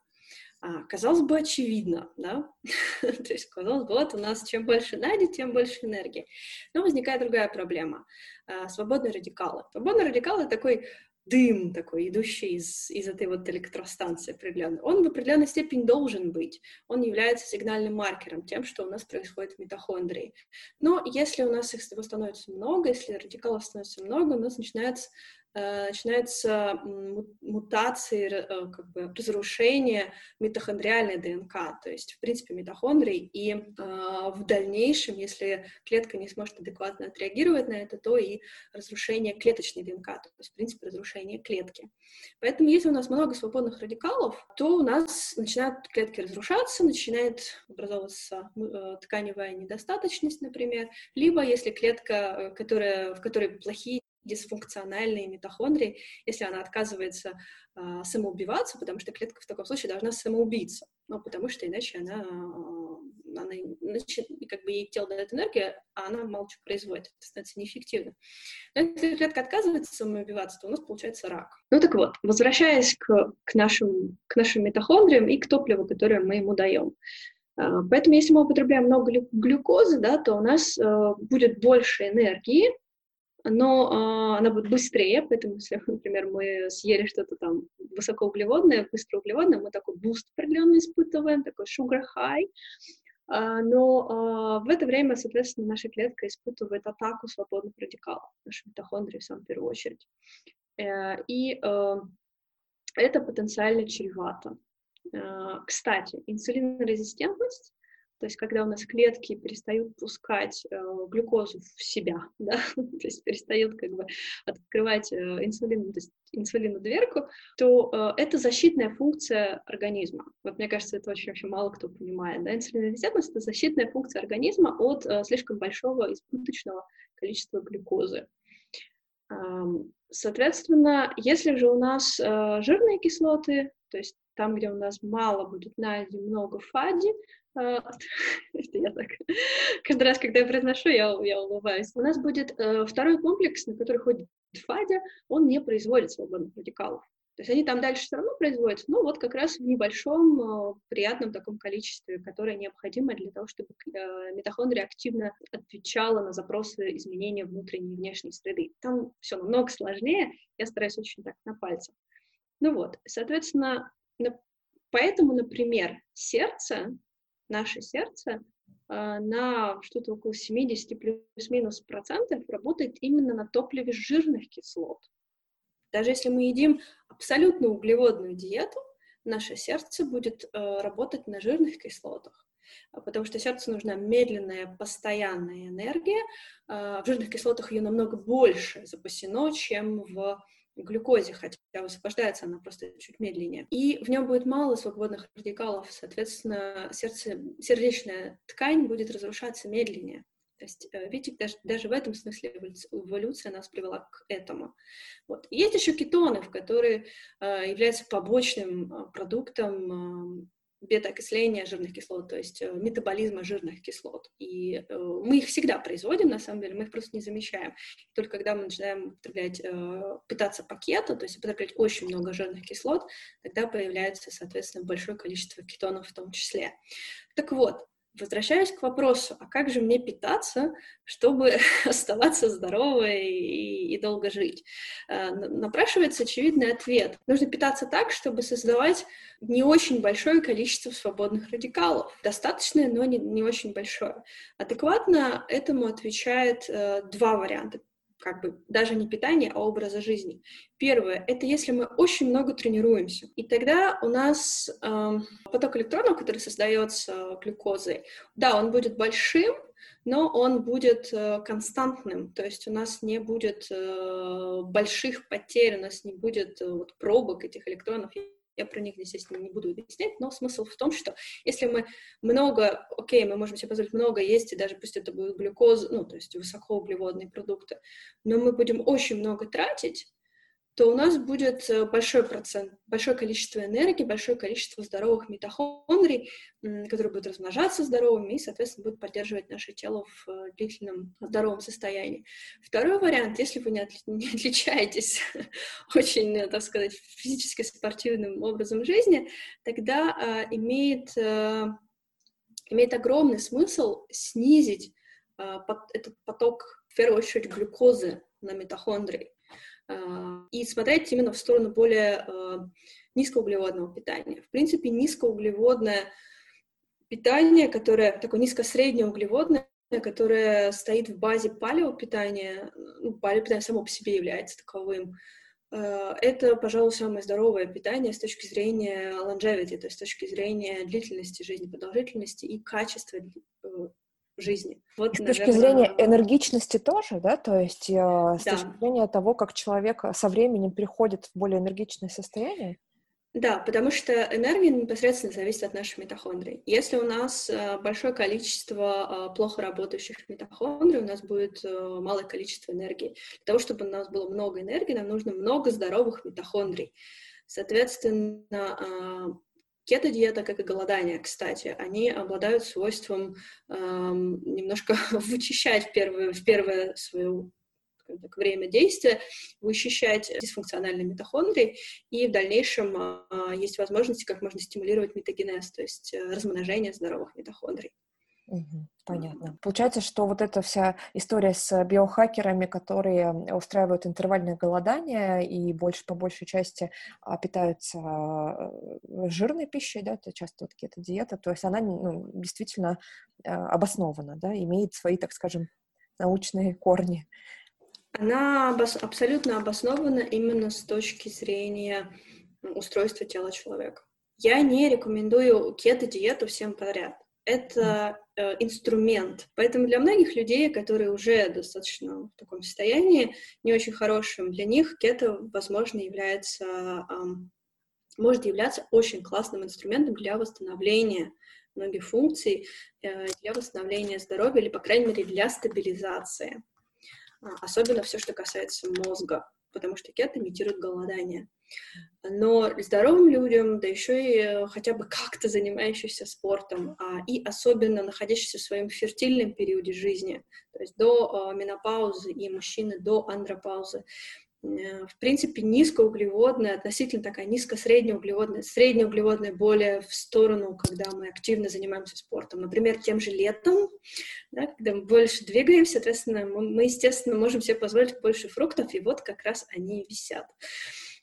А, казалось бы, очевидно, да? <laughs> То есть, казалось бы, вот у нас чем больше Нади, тем больше энергии. Но возникает другая проблема. А, свободные радикалы. Свободные радикалы — такой дым такой, идущий из, из этой вот электростанции определенной, он в определенной степени должен быть. Он является сигнальным маркером, тем, что у нас происходит в митохондрии. Но если у нас их становится много, если радикалов становится много, у нас начинается начинаются мутации, э, как бы разрушение митохондриальной ДНК, то есть, в принципе, митохондрий, и э, в дальнейшем, если клетка не сможет адекватно отреагировать на это, то и разрушение клеточной ДНК, то есть, в принципе, разрушение клетки. Поэтому, если у нас много свободных радикалов, то у нас начинают клетки разрушаться, начинает образовываться тканевая недостаточность, например, либо если клетка, которая, в которой плохие дисфункциональные митохондрии, если она отказывается э, самоубиваться, потому что клетка в таком случае должна самоубиться, ну, потому что иначе она, э, она иначе, как бы ей тело дает энергию, а она молча производит, это становится неэффективно. Но если клетка отказывается самоубиваться, то у нас получается рак. Ну так вот, возвращаясь к, к, нашим, к нашим митохондриям и к топливу, которое мы ему даем. Поэтому, если мы употребляем много глюкозы, да, то у нас э, будет больше энергии, но э, она будет быстрее, поэтому если, <laughs> например, мы съели что-то там высокоуглеводное, быстроуглеводное, мы такой буст определенно испытываем, такой sugar high, э, но э, в это время, соответственно, наша клетка испытывает атаку свободных радикалов, наши митохондрии в самую первую очередь. Э, и э, это потенциально чревато. Э, кстати, инсулинорезистентность то есть когда у нас клетки перестают пускать э, глюкозу в себя, <laughs> да, то есть перестают как бы открывать э, инсулин, то есть инсулину дверку, то э, это защитная функция организма. Вот мне кажется, это очень вообще мало кто понимает. Да? Инсулинорезистентность — это защитная функция организма от э, слишком большого избыточного количества глюкозы. Соответственно, если же у нас э, жирные кислоты, то есть там, где у нас мало будет нади, много фади, <laughs> я так. Каждый раз, когда я произношу, я, я улыбаюсь. У нас будет э, второй комплекс, на который ходит Фадя, он не производит свободных радикалов. То есть они там дальше все равно производятся, но вот как раз в небольшом э, приятном таком количестве, которое необходимо для того, чтобы э, митохондрия активно отвечала на запросы изменения внутренней и внешней среды. Там все намного сложнее, я стараюсь очень так на пальцах. Ну вот, соответственно, поэтому, например, сердце наше сердце а, на что-то около 70 плюс-минус процентов работает именно на топливе жирных кислот. Даже если мы едим абсолютно углеводную диету, наше сердце будет э, работать на жирных кислотах, а, потому что сердцу нужна медленная, постоянная энергия. В жирных кислотах ее намного больше запасено, чем в глюкозе, хотя высвобождается она просто чуть медленнее. И в нем будет мало свободных радикалов, соответственно, сердце, сердечная ткань будет разрушаться медленнее. То есть, э, видите, даже, даже в этом смысле эволюция нас привела к этому. Вот. Есть еще кетоны, которые э, являются побочным э, продуктом бета-окисления жирных кислот, то есть э, метаболизма жирных кислот. И э, мы их всегда производим, на самом деле, мы их просто не замечаем. Только когда мы начинаем употреблять, э, питаться пакета, то есть употреблять очень много жирных кислот, тогда появляется, соответственно, большое количество кетонов в том числе. Так вот, возвращаюсь к вопросу, а как же мне питаться, чтобы <laughs> оставаться здоровой и, и долго жить? Э, напрашивается очевидный ответ. Нужно питаться так, чтобы создавать не очень большое количество свободных радикалов. Достаточное, но не, не очень большое. Адекватно этому отвечает э, два варианта как бы даже не питания, а образа жизни. Первое — это если мы очень много тренируемся. И тогда у нас э, поток электронов, который создается глюкозой, да, он будет большим, но он будет э, константным, то есть у нас не будет э, больших потерь, у нас не будет э, вот, пробок этих электронов я про них, естественно, не буду объяснять, но смысл в том, что если мы много, окей, мы можем себе позволить много есть, и даже пусть это будет глюкоза, ну, то есть высокоуглеводные продукты, но мы будем очень много тратить, то у нас будет э, большой процент, большое количество энергии, большое количество здоровых митохондрий, которые будут размножаться здоровыми и, соответственно, будут поддерживать наше тело в э, длительном здоровом состоянии. Второй вариант, если вы не, отли- <laughs> не отличаетесь <laughs> очень, э, так сказать, физически спортивным образом жизни, тогда э, имеет, э, имеет огромный смысл снизить э, под, этот поток, в первую очередь, глюкозы на митохондрии а, и смотреть именно в сторону более а, низкоуглеводного питания. В принципе, низкоуглеводное питание, которое такое низко-среднеуглеводное, которое стоит в базе палеопитания, ну, палеопитание само по себе является таковым, а, это, пожалуй, самое здоровое питание с точки зрения longevity, то есть с точки зрения длительности жизни, продолжительности и качества э, жизни. Вот, с наверное... точки зрения энергичности тоже, да, то есть э, с да. точки зрения того, как человек со временем приходит в более энергичное состояние? Да, потому что энергия непосредственно зависит от нашей митохондрии. Если у нас э, большое количество э, плохо работающих митохондрий, у нас будет малое количество энергии. Для того, чтобы у нас было много энергии, нам нужно много здоровых митохондрий. Соответственно, Кето-диета, как и голодание, кстати, они обладают свойством эм, немножко <laughs> вычищать в первое, в первое свое так, время действия, вычищать дисфункциональные митохондрии, и в дальнейшем э, есть возможности, как можно стимулировать метагенез, то есть э, размножение здоровых митохондрий. Угу, понятно. Получается, что вот эта вся история с биохакерами, которые устраивают интервальное голодание и больше по большей части а, питаются э, жирной пищей, да, это часто вот какие-то диета, то есть она ну, действительно э, обоснована, да, имеет свои, так скажем, научные корни. Она обос- абсолютно обоснована именно с точки зрения устройства тела человека. Я не рекомендую кето-диету всем подряд это инструмент. Поэтому для многих людей, которые уже достаточно в таком состоянии, не очень хорошем, для них кето, возможно, является, э, может являться очень классным инструментом для восстановления многих функций, э, для восстановления здоровья или, по крайней мере, для стабилизации. А, особенно все, что касается мозга, потому что кето имитирует голодание. Но здоровым людям, да еще и э, хотя бы как-то занимающимся спортом, а, и особенно находящимся в своем фертильном периоде жизни, то есть до а, менопаузы и мужчины до андропаузы, в принципе, низкоуглеводная, относительно такая низко-среднеуглеводная, среднеуглеводная более в сторону, когда мы активно занимаемся спортом. Например, тем же летом, да, когда мы больше двигаемся, соответственно, мы, мы, естественно, можем себе позволить больше фруктов, и вот как раз они висят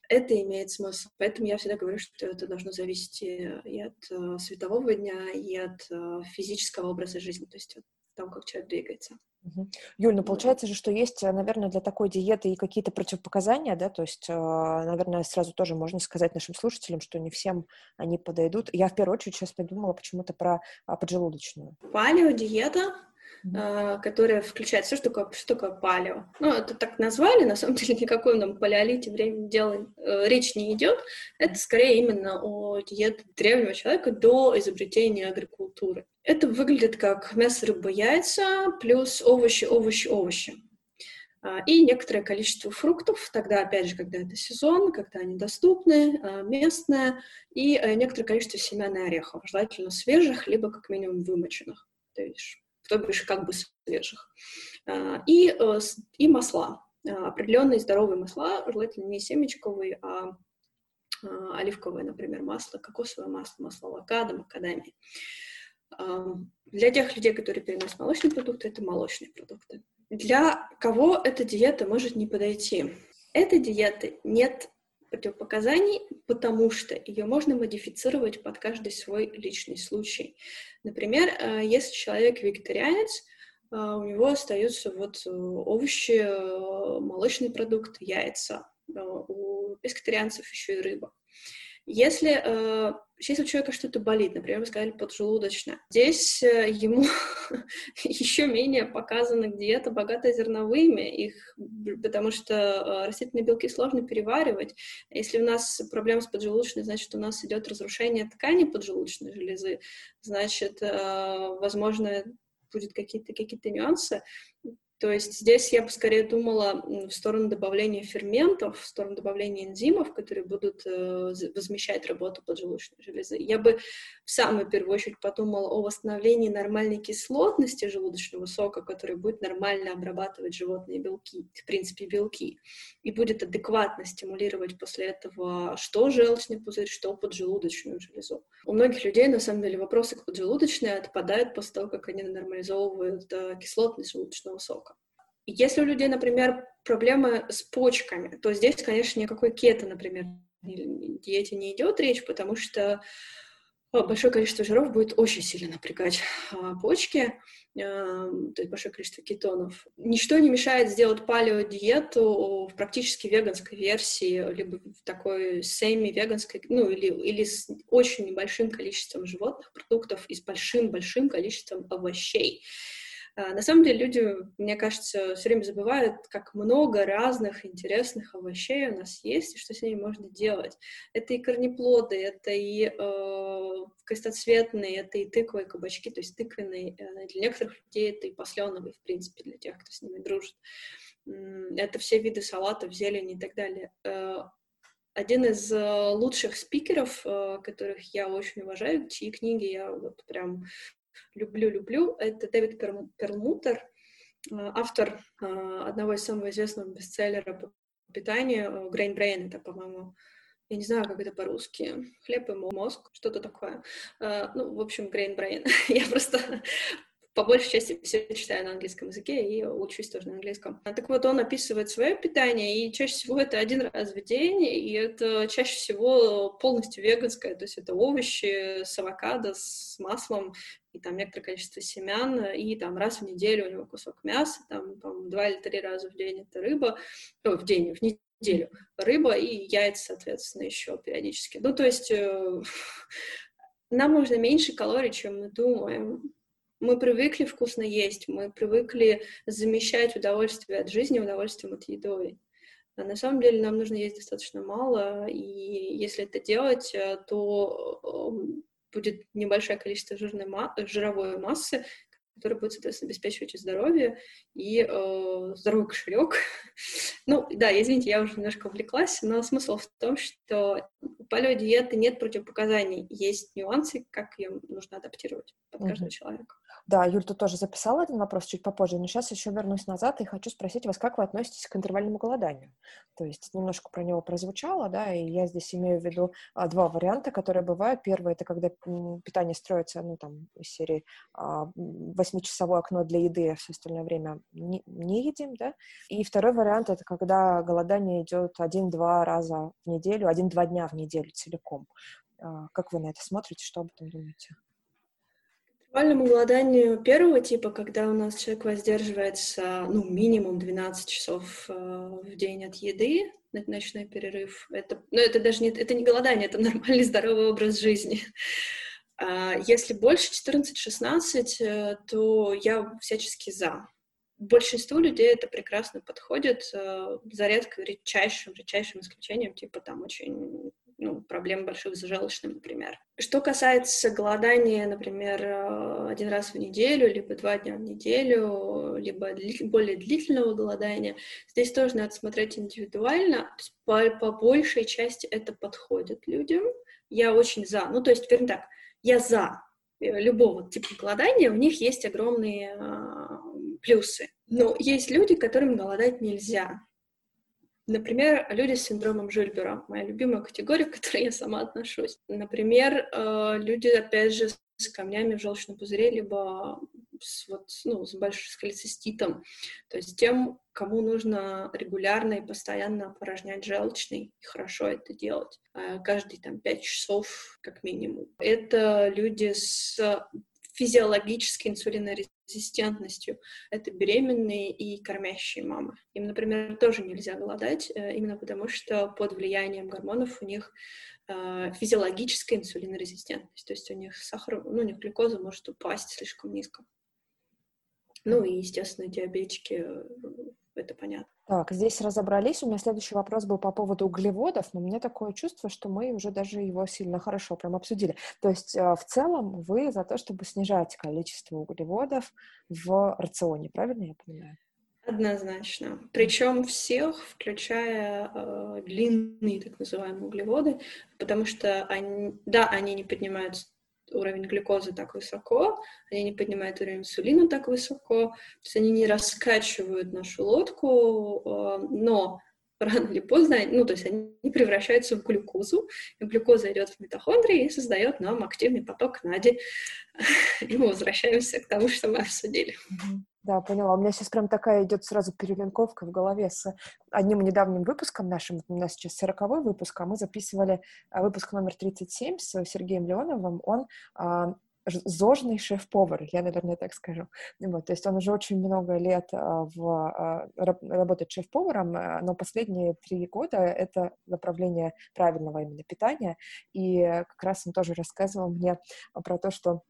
это имеет смысл. Поэтому я всегда говорю, что это должно зависеть и от э, светового дня, и от э, физического образа жизни, то есть того, как человек двигается. Юль, ну получается же, что есть, э, наверное, для такой диеты и какие-то противопоказания, да, то есть, наверное, сразу тоже можно сказать нашим слушателям, что не всем они подойдут. Я в первую очередь сейчас подумала почему-то про а, поджелудочную. Палеодиета Uh, которая включает все, что такое, что такое палео. Ну, это так назвали, на самом <laughs> деле никакой нам палеолите время дела э, речь не идет. Это скорее именно о диете древнего человека до изобретения агрикультуры. Это выглядит как мясо, рыба, яйца плюс овощи, овощи, овощи. Uh, и некоторое количество фруктов, тогда, опять же, когда это сезон, когда они доступны, uh, местное, и э, некоторое количество семян и орехов, желательно свежих, либо как минимум вымоченных. То есть то бишь как бы свежих. А, и, э, и масла, а, определенные здоровые масла, желательно не семечковые, а, а оливковое, например, масло, кокосовое масло, масло авокадо, макадамия. Для тех людей, которые переносят молочные продукты, это молочные продукты. Для кого эта диета может не подойти? Этой диеты нет противопоказаний, потому что ее можно модифицировать под каждый свой личный случай. Например, э, если человек вегетарианец, э, у него остаются вот э, овощи, молочные продукты, яйца. У вегетарианцев еще и рыба. Если, если у человека что-то болит, например, вы сказали поджелудочная, здесь э, ему <laughs> еще менее показана диета, богатая зерновыми, их, потому что э, растительные белки сложно переваривать. Если у нас проблема с поджелудочной, значит, у нас идет разрушение ткани поджелудочной железы, значит, возможно, будет какие-то какие нюансы. То есть здесь я бы скорее думала в сторону добавления ферментов, в сторону добавления энзимов, которые будут э, возмещать работу поджелудочной железы. Я бы в самую первую очередь подумала о восстановлении нормальной кислотности желудочного сока, который будет нормально обрабатывать животные белки, в принципе, белки, и будет адекватно стимулировать после этого что желчный пузырь, что поджелудочную железу. У многих людей, на самом деле, вопросы к поджелудочной отпадают после того, как они нормализовывают э, кислотность желудочного сока. Если у людей, например, проблемы с почками, то здесь, конечно, никакой кето, например, диете не идет речь, потому что а, большое количество жиров будет очень сильно напрягать а, почки, а, то есть большое количество кетонов. Ничто не мешает сделать палеодиету в практически веганской версии, либо в такой семи-веганской, ну или, или с очень небольшим количеством животных продуктов и с большим-большим количеством овощей. А, на самом деле люди, мне кажется, все время забывают, как много разных интересных овощей у нас есть, и что с ними можно делать. Это и корнеплоды, это и э, крестоцветные, это и тыквы, и кабачки, то есть тыквенные. Э, для некоторых людей это и посленовые, в принципе, для тех, кто с ними дружит. Это все виды салатов, зелени и так далее. Э, один из э, лучших спикеров, которых я очень уважаю, чьи книги я вот прям люблю-люблю, это Дэвид Перлмутер, э, автор э, одного из самых известных бестселлеров по питанию, Grain Brain, это, по-моему, я не знаю, как это по-русски, хлеб и мозг, что-то такое. Э, ну, в общем, Grain <laughs> Brain. я просто по большей части все читаю на английском языке и учусь тоже на английском. А так вот, он описывает свое питание, и чаще всего это один раз в день, и это чаще всего полностью веганское, то есть это овощи с авокадо, с маслом, и там некоторое количество семян, и там раз в неделю у него кусок мяса, там, по два или три раза в день это рыба, о, в день, в неделю рыба и яйца, соответственно, еще периодически. Ну, то есть э, <laughs> нам нужно меньше калорий, чем мы думаем. Мы привыкли вкусно есть, мы привыкли замещать удовольствие от жизни удовольствием от еды. А на самом деле нам нужно есть достаточно мало, и если это делать, э, то эм, будет небольшое количество жирной ма- жировой массы, которая будет, соответственно, обеспечивать и здоровье, и э, здоровый кошелек. <laughs> ну, да, извините, я уже немножко увлеклась, но смысл в том, что у палеодиеты нет противопоказаний, есть нюансы, как ее нужно адаптировать под каждого mm-hmm. человека. Да, Юль, ты тоже записала один вопрос чуть попозже, но сейчас еще вернусь назад и хочу спросить вас, как вы относитесь к интервальному голоданию? То есть немножко про него прозвучало, да, и я здесь имею в виду а, два варианта, которые бывают. Первый — это когда питание строится, ну, там, из серии а, восьмичасовое окно для еды, а все остальное время не, не едим, да. И второй вариант — это когда голодание идет один-два раза в неделю, один-два дня в неделю целиком. А, как вы на это смотрите, что об этом думаете? Интервальному голоданию первого типа, когда у нас человек воздерживается, ну, минимум 12 часов э, в день от еды, ночной перерыв, это, ну, это даже не, это не голодание, это <laughs> нормальный здоровый образ жизни. А если больше 14-16, э, то я всячески за. Большинству людей это прекрасно подходит, э, за редко редчайшим, редчайшим исключением, типа там очень ну, проблем больших с желчным, например. Что касается голодания, например, э, один раз в неделю, либо два дня в неделю, либо более длительного голодания, здесь тоже надо смотреть индивидуально. По, по большей части это подходит людям. Я очень за. Ну, то есть, вернее так, я за э, любого типа голодания, у них есть огромные э, плюсы. Но есть люди, которым голодать нельзя. Например, люди с синдромом Жильбера, моя любимая категория, <laughs> к которой я сама отношусь. Например, э, люди, опять же, с камнями в желчном пузыре, либо с, вот, ну, с большим с холециститом. То есть тем, кому нужно регулярно и постоянно опорожнять желчный, и хорошо это делать. А каждые там 5 часов как минимум. Это люди с физиологической инсулинорезистентностью. Это беременные и кормящие мамы. Им, например, тоже нельзя голодать, э, именно потому что под влиянием гормонов у них э, физиологическая инсулинорезистентность, то есть у них сахар, ну, у них глюкоза может упасть слишком низко. Ну и, естественно, диабетики, э, это понятно. Так, здесь разобрались. У меня следующий вопрос был по поводу углеводов, но у меня такое чувство, что мы уже даже его сильно хорошо прям обсудили. То есть э, в целом вы за то, чтобы снижать количество углеводов в рационе, правильно я понимаю? Однозначно. Причем всех, включая э, длинные так называемые углеводы, потому что они, да, они не поднимают уровень глюкозы так высоко, они не поднимают уровень инсулина так высоко, то есть они не раскачивают нашу лодку, э, но рано или поздно, ну, то есть они превращаются в глюкозу, и глюкоза идет в митохондрии и создает нам активный поток нади. <laughs> И мы возвращаемся к тому, что мы обсудили. Да, поняла. У меня сейчас прям такая идет сразу перелинковка в голове с одним недавним выпуском нашим. У нас сейчас сороковой выпуск, а мы записывали а, выпуск номер 37 с Сергеем Леоновым. Он а, зожный шеф-повар, я, наверное, так скажу. Вот, то есть он уже очень много лет а, в, а, работает шеф-поваром, но последние три года это направление правильного именно питания. И как раз он тоже рассказывал мне про то, что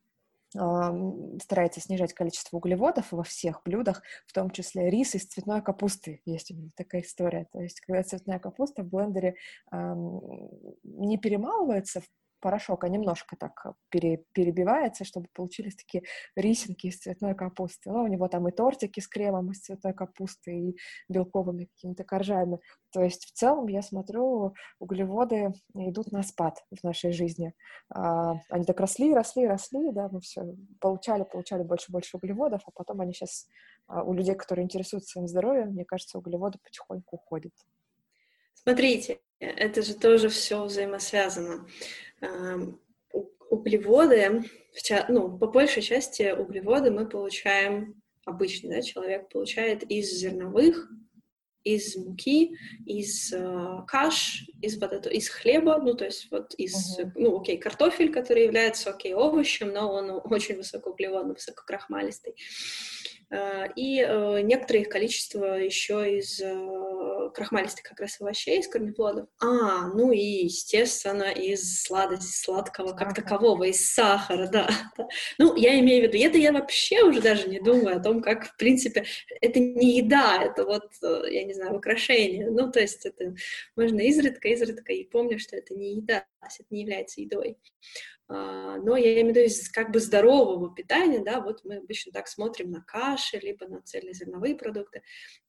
старается снижать количество углеводов во всех блюдах, в том числе рис из цветной капусты. Есть у него такая история. То есть, когда цветная капуста в блендере не перемалывается порошок, а немножко так э, пере, перебивается, чтобы получились такие рисинки из цветной капусты. Ну, у него там и тортики с кремом из цветной капусты, и белковыми какими-то коржами. То есть в целом, я смотрю, углеводы идут на спад в нашей жизни. А, они так росли, росли, росли, да, мы все получали, получали больше больше углеводов, а потом они сейчас а, у людей, которые интересуются своим здоровьем, мне кажется, углеводы потихоньку уходят. Смотрите, это же тоже все взаимосвязано. Углеводы, ну, по большей части углеводы мы получаем, обычный да, человек получает из зерновых, из муки, из э, каш, из вот это, из хлеба, ну то есть вот из, uh-huh. ну окей, картофель, который является окей овощем, но он очень высокоуглеводный, высококрахмалистый, и э, некоторое их количество еще из э, крахмалистых как раз овощей, из корнеплодов. А, ну и, естественно, из сладости, сладкого как такового, из сахара, да. <laughs> Ну, я имею в виду, это я вообще уже даже не думаю о том, как, в принципе, это не еда, это вот, э, я не знаю, украшение. Ну, то есть это можно изредка, изредка, и помню, что это не еда, это не является едой. А, но я имею в виду как бы здорового питания, да, вот мы обычно так смотрим на каши, либо на цельнозерновые продукты,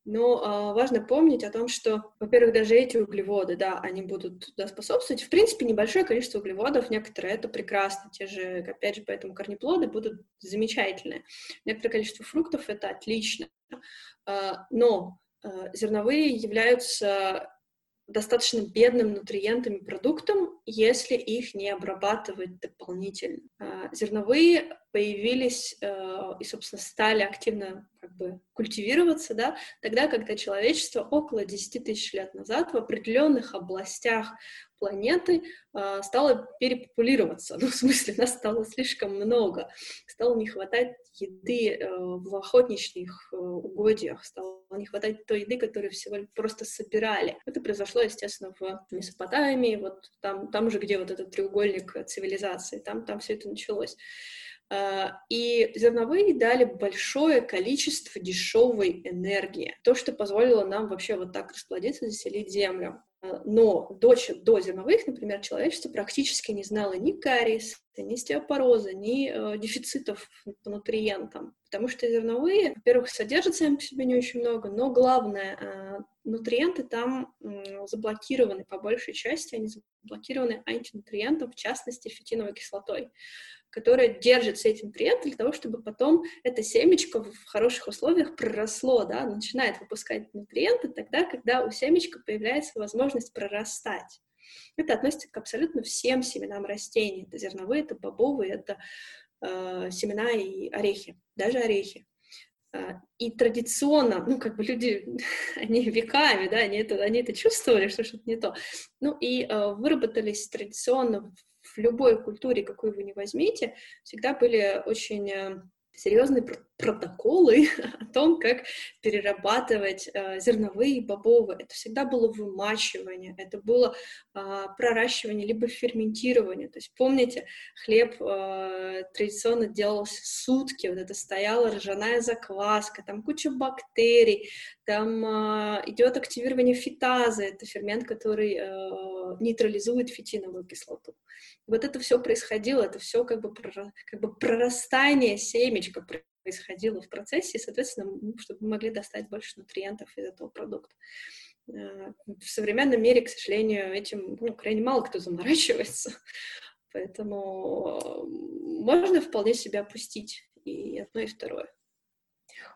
но а, важно помнить о том, что, во-первых, даже эти углеводы, да, они будут да, способствовать, в принципе, небольшое количество углеводов, некоторые это прекрасно, те же, опять же, поэтому корнеплоды будут замечательные, некоторое количество фруктов это отлично, а, но зерновые являются достаточно бедным нутриентами продуктом, если их не обрабатывать дополнительно. А, зерновые появились э, и, собственно, стали активно как бы культивироваться, да, тогда, когда человечество около 10 тысяч лет назад в определенных областях планеты э, стало перепопулироваться. <laughs> Ну, в смысле, нас стало слишком много. Стало не хватать еды э, в охотничьих э, угодьях, стало не хватать той еды, которую всего просто собирали. Это произошло, естественно, в Месопотамии, вот там, там же, где вот этот треугольник цивилизации, там, там все это началось. А, и зерновые дали большое количество дешевой энергии. То, что позволило нам вообще вот так расплодиться, заселить Землю. А, но до, до зерновых, например, человечество практически не знало ни кариеса, ни стеопороза, ни э, дефицитов по нутриентам. Потому что зерновые, во-первых, содержат сами по себе не очень много, но главное, э, нутриенты там э, заблокированы по большей части, они заблокированы антинутриентом, в частности, фитиновой кислотой которая держит все эти нутриенты для того, чтобы потом это семечко в хороших условиях проросло, да, начинает выпускать нутриенты тогда, когда у семечка появляется возможность прорастать. Это относится к абсолютно всем семенам растений. Это зерновые, это бобовые, это э, семена и орехи, даже орехи. Э, и традиционно, ну, как бы люди, <laughs> они веками, да, они это, они это чувствовали, что что-то не то. Ну, и э, выработались традиционно в любой культуре, какую вы не возьмите, всегда были очень э, серьезные протоколы <laughs> о том, как перерабатывать э, зерновые бобовые. Это всегда было вымачивание, это было э, проращивание либо ферментирование. То есть помните, хлеб э, традиционно делался сутки, вот это стояла ржаная закваска, там куча бактерий, там э, идет активирование фитазы, это фермент, который э, нейтрализует фитиновую кислоту. Вот это все происходило, это все как бы, как бы прорастание семечка происходило в процессе, и, соответственно, чтобы мы могли достать больше нутриентов из этого продукта. Э, в современном мире, к сожалению, этим ну, крайне мало кто заморачивается, <laughs> поэтому можно вполне себя опустить и одно, и второе.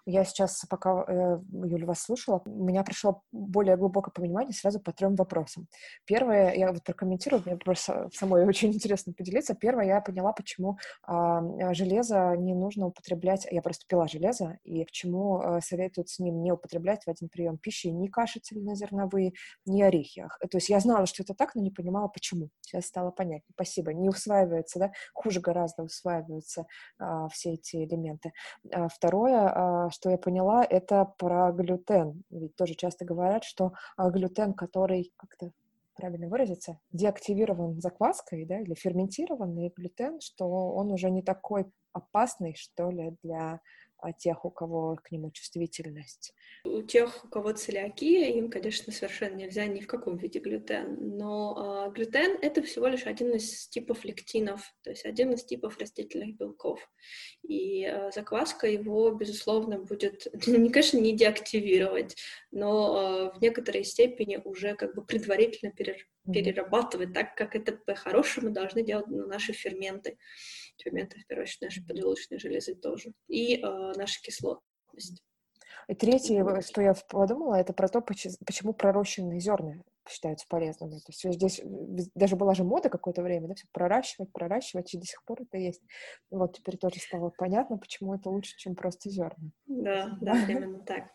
Я сейчас, пока, э, Юля, вас слушала, у меня пришло более глубокое понимание сразу по трем вопросам. Первое, я вот прокомментирую, мне просто самой <laughs> очень интересно поделиться. Первое, я поняла, почему э, железо не нужно употреблять, я просто пила железо, и почему э, советуют с ним не употреблять в один прием пищи ни каши цельнозерновые, ни орехи. То есть я знала, что это так, но не понимала, почему. Сейчас стало понятно. Спасибо. Не усваивается, да? Хуже гораздо усваиваются э, все эти элементы. А второе, что я поняла, это про глютен. Ведь тоже часто говорят, что а, глютен, который как-то правильно выразиться, деактивирован закваской, да, или ферментированный глютен, что он уже не такой опасный, что ли, для а тех, у кого к нему чувствительность. У тех, у кого целиакия, им, конечно, совершенно нельзя ни в каком виде глютен. Но э, глютен — это всего лишь один из типов лектинов, то есть один из типов растительных белков. И э, закваска его, безусловно, будет, <laughs> не, конечно, не деактивировать, но э, в некоторой степени уже как бы предварительно перер, перерабатывать так, как это по-хорошему должны делать наши ферменты ферменты, в первую очередь, наши поджелудочные железы тоже, и э, наша кислотность. И третье, что я подумала, это про то, почему пророщенные зерна считаются полезными. То есть здесь даже была же мода какое-то время, да, все проращивать, проращивать, и до сих пор это есть. Вот теперь тоже стало понятно, почему это лучше, чем просто зерна. Да, да, <laughs> именно так.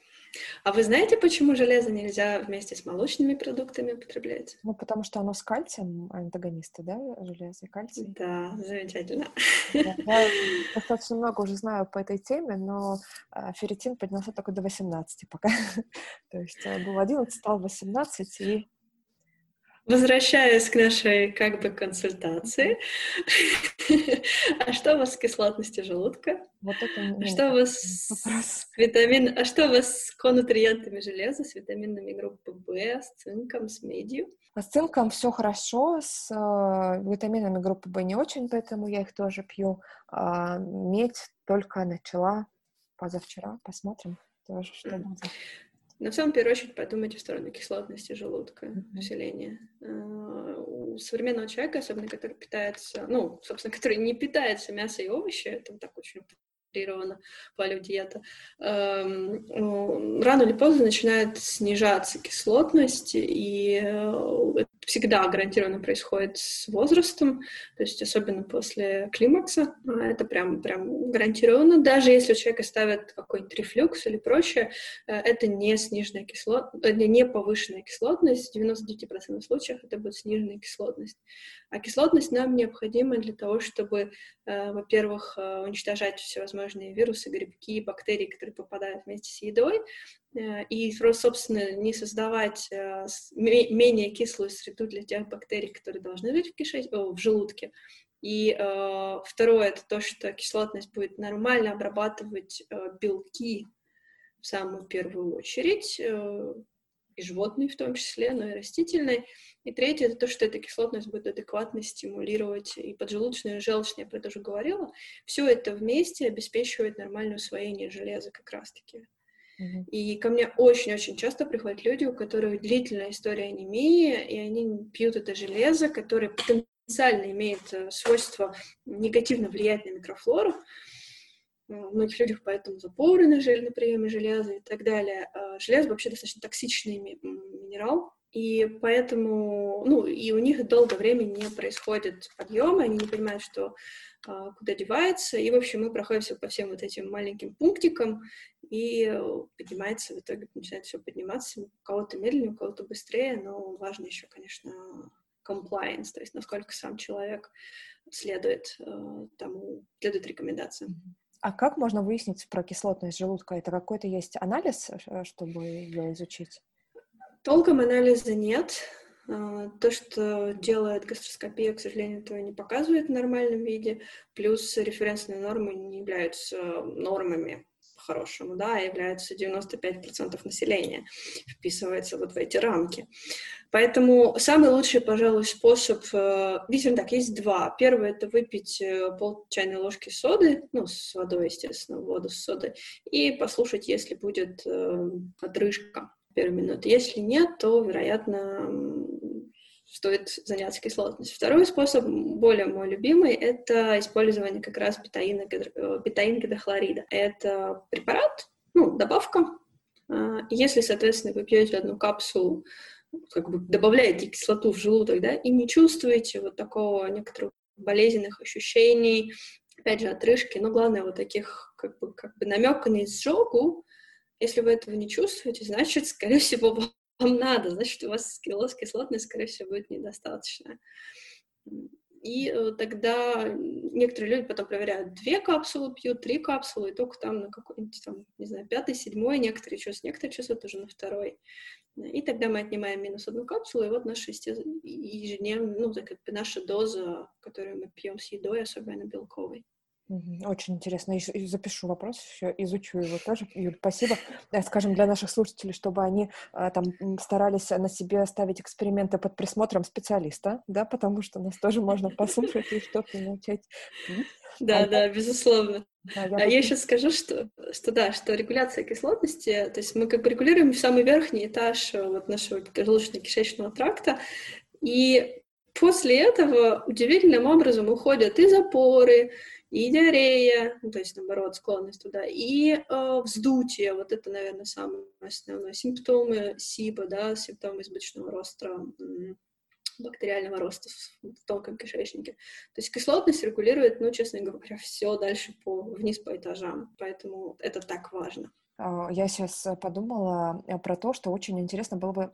А вы знаете, почему железо нельзя вместе с молочными продуктами употреблять? Ну, потому что оно с кальцием, антагонисты, да, железо и кальций? Да, замечательно. <laughs> Я достаточно много уже знаю по этой теме, но а, ферритин поднялся только до 18 пока. <laughs> То есть э, был 11, стал 18, и Возвращаясь к нашей как бы консультации, <laughs> а что у вас с кислотностью желудка? Вот это а что у вас с витамин, а что у вас с конутриентами железа, с витаминами группы В, с цинком, с медью? А с цинком все хорошо, с э, витаминами группы В не очень, поэтому я их тоже пью. А медь только начала позавчера, посмотрим тоже, что будет. Но в самом первую очередь подумайте в сторону кислотности желудка, mm-hmm. усиления. А, у современного человека, особенно который питается, ну, собственно, который не питается мясом и овощи, это так очень утрированно палеодиета, эм, ну, рано или поздно начинает снижаться кислотность, и э, всегда гарантированно происходит с возрастом, то есть особенно после климакса, а это прям, прям гарантированно. Даже если у человека ставят какой-нибудь рефлюкс или прочее, э, это не сниженная кислотность, э, не повышенная кислотность, в 99% случаев это будет сниженная кислотность. А кислотность нам необходима для того, чтобы, э, во-первых, уничтожать всевозможные вирусы, грибки, бактерии, которые попадают вместе с едой, и, собственно, не создавать э, менее кислую среду для тех бактерий, которые должны жить в, кишеч... в желудке. И э, второе это то, что кислотность будет нормально обрабатывать э, белки в самую первую очередь, э, и животные в том числе, но и растительные. И третье это то, что эта кислотность будет адекватно стимулировать и поджелудочную, и желчную, я про это уже говорила. Все это вместе обеспечивает нормальное усвоение железа как раз-таки. И ко мне очень-очень часто приходят люди, у которых длительная история анемии, и они пьют это железо, которое потенциально имеет э, свойство негативно влиять на микрофлору. У многих людях поэтому запоры на, на приеме железа и так далее. А железо вообще достаточно токсичный минерал, и поэтому, ну, и у них долгое время не происходит подъема, они не понимают, что куда девается, и, в общем, мы проходимся по всем вот этим маленьким пунктикам, и поднимается, в итоге начинает все подниматься, у кого-то медленнее, у кого-то быстрее, но важно еще, конечно, compliance, то есть насколько сам человек следует э, тому, следует рекомендациям. А как можно выяснить про кислотность желудка? Это какой-то есть анализ, э, чтобы ее изучить? Толком анализа нет. А, то, что делает гастроскопия, к сожалению, этого не показывает в нормальном виде. Плюс референсные нормы не являются нормами по-хорошему, да, являются 95% населения, вписывается вот в эти рамки. Поэтому самый лучший, пожалуй, способ, э, видимо, так, есть два. Первый — это выпить э, пол чайной ложки соды, ну, с водой, естественно, воду с содой, и послушать, если будет э, отрыжка первой минуты. Если нет, то, вероятно, стоит заняться кислотностью. Второй способ, более мой любимый, это использование как раз бетаина, э, бетаин гидрохлорида. Это препарат, ну, добавка. А, если, соответственно, вы пьете одну капсулу, как бы добавляете кислоту в желудок, да, и не чувствуете вот такого некоторых болезненных ощущений, опять же, отрыжки, но главное вот таких как бы, как бы намека на изжогу, если вы этого не чувствуете, значит, скорее всего, вам надо, значит, у вас кислотность, скорее всего, будет недостаточно. И э, тогда некоторые люди потом проверяют, две капсулы пьют, три капсулы, и только там на какой-нибудь, там, не знаю, пятый, седьмой, некоторые чувствуют, некоторые чувствуют уже на второй. И тогда мы отнимаем минус одну капсулу, и вот наша ежедневная, ну, бы наша доза, которую мы пьем с едой, особенно белковой. Очень интересно. И запишу вопрос еще, изучу его тоже. Юль, спасибо. Э, скажем, для наших слушателей, чтобы они а, там старались на себе ставить эксперименты под присмотром специалиста, да, потому что нас тоже можно <laughs> послушать и что-то начать. Да, а да, я... безусловно. Да, я, а я еще скажу, что, что да, что регуляция кислотности, то есть мы как бы регулируем самый верхний этаж э, вот нашего желудочно-кишечного тракта, и после этого удивительным образом уходят и запоры, и диарея, ну, то есть, наоборот, склонность туда, и э, вздутие, вот это, наверное, самое основное. Симптомы СИБа, да, симптомы избыточного роста, бактериального роста в тонком кишечнике. То есть кислотность регулирует, ну, честно говоря, все дальше по, вниз по этажам, поэтому это так важно. А, я сейчас подумала э, про то, что очень интересно было бы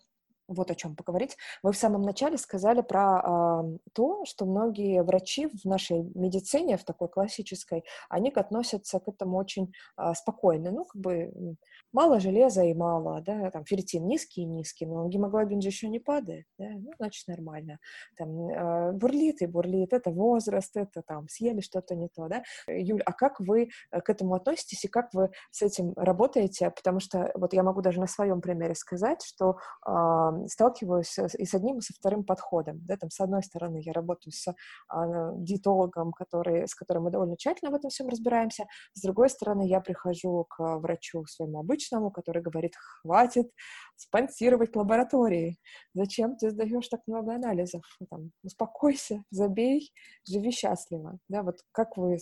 вот о чем поговорить. Вы в самом начале сказали про э, то, что многие врачи в нашей медицине, в такой классической, они относятся к этому очень э, спокойно. Ну, как бы мало железа и мало, да, там ферритин низкий и низкий, но гемоглобин же еще не падает, да, ну, значит, нормально. Там э, бурлит и бурлит, это возраст, это там съели что-то не то, да. Юль, а как вы э, к этому относитесь и как вы с этим работаете? Потому что вот я могу даже на своем примере сказать, что э, сталкиваюсь и с одним, и со вторым подходом. Да, там, с одной стороны, я работаю с а, диетологом, который, с которым мы довольно тщательно в этом всем разбираемся. С другой стороны, я прихожу к врачу своему обычному, который говорит, хватит спонсировать лаборатории. Зачем ты сдаешь так много анализов? Там, успокойся, забей, живи счастливо. Да, вот как вы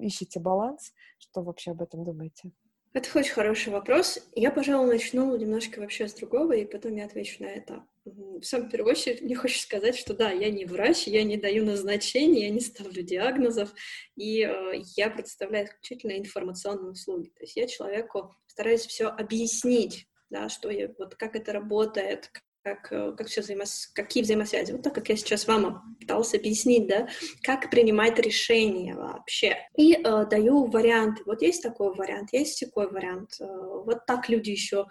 ищете баланс? Что вообще об этом думаете? Это очень хороший вопрос. Я, пожалуй, начну немножко вообще с другого, и потом я отвечу на это. В самом первую очередь мне хочется сказать, что да, я не врач, я не даю назначений, я не ставлю диагнозов, и э, я предоставляю исключительно информационные услуги. То есть я человеку стараюсь все объяснить, да, что я, вот как это работает, как, э, как все взаимос... какие взаимосвязи. Вот так, как я сейчас вам пыталась объяснить, да, как принимать решения вообще. И э, даю варианты. Вот есть такой вариант, есть такой вариант. Э, вот так люди еще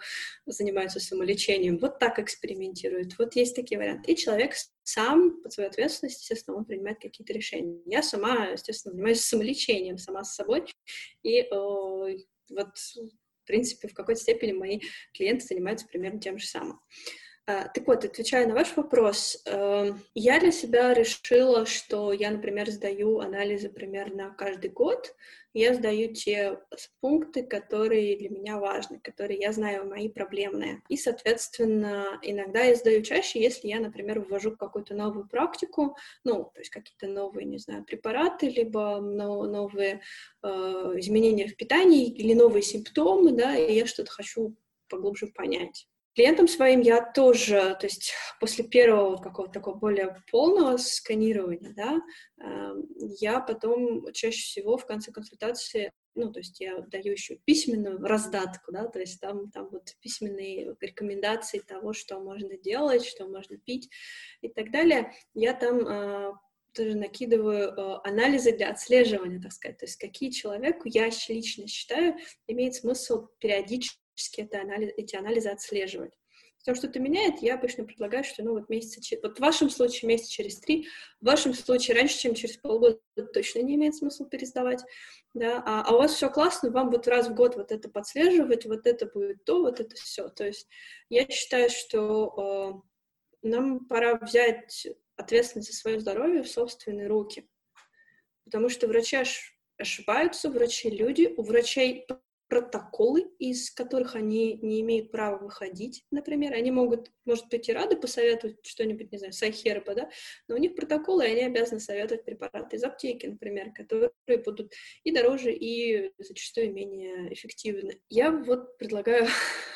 занимаются самолечением, вот так экспериментируют. Вот есть такие варианты. И человек сам под свою ответственность, естественно, он принимает какие-то решения. Я сама, естественно, занимаюсь самолечением, сама с собой. И э, вот, в принципе, в какой-то степени мои клиенты занимаются примерно тем же самым. А, так вот, отвечая на ваш вопрос, эм, я для себя решила, что я, например, сдаю анализы примерно каждый год. Я сдаю те пункты, которые для меня важны, которые я знаю мои проблемные. И, соответственно, иногда я сдаю чаще, если я, например, ввожу какую-то новую практику, ну, то есть какие-то новые, не знаю, препараты, либо новые э, изменения в питании или новые симптомы, да, и я что-то хочу поглубже понять. Клиентам своим я тоже, то есть после первого какого-то такого более полного сканирования, да, эм, я потом чаще всего в конце консультации, ну, то есть я даю еще письменную раздатку, да, то есть там, там вот письменные рекомендации того, что можно делать, что можно пить и так далее. Я там э, тоже накидываю э, анализы для отслеживания, так сказать, то есть какие человеку я лично считаю имеет смысл периодически это анализ, эти анализы отслеживать. Если что-то меняет, я обычно предлагаю, что ну вот месяца, вот в вашем случае месяц через три, в вашем случае раньше, чем через полгода точно не имеет смысла пересдавать, да, а, а у вас все классно, вам вот раз в год вот это подслеживать, вот это будет то, вот это все. То есть я считаю, что э, нам пора взять ответственность за свое здоровье в собственные руки, потому что врачи ошибаются, врачи люди, у врачей протоколы, из которых они не имеют права выходить, например. Они могут, может быть, и рады посоветовать что-нибудь, не знаю, сайхерба, да, но у них протоколы, и они обязаны советовать препараты из аптеки, например, которые будут и дороже, и зачастую менее эффективны. Я вот предлагаю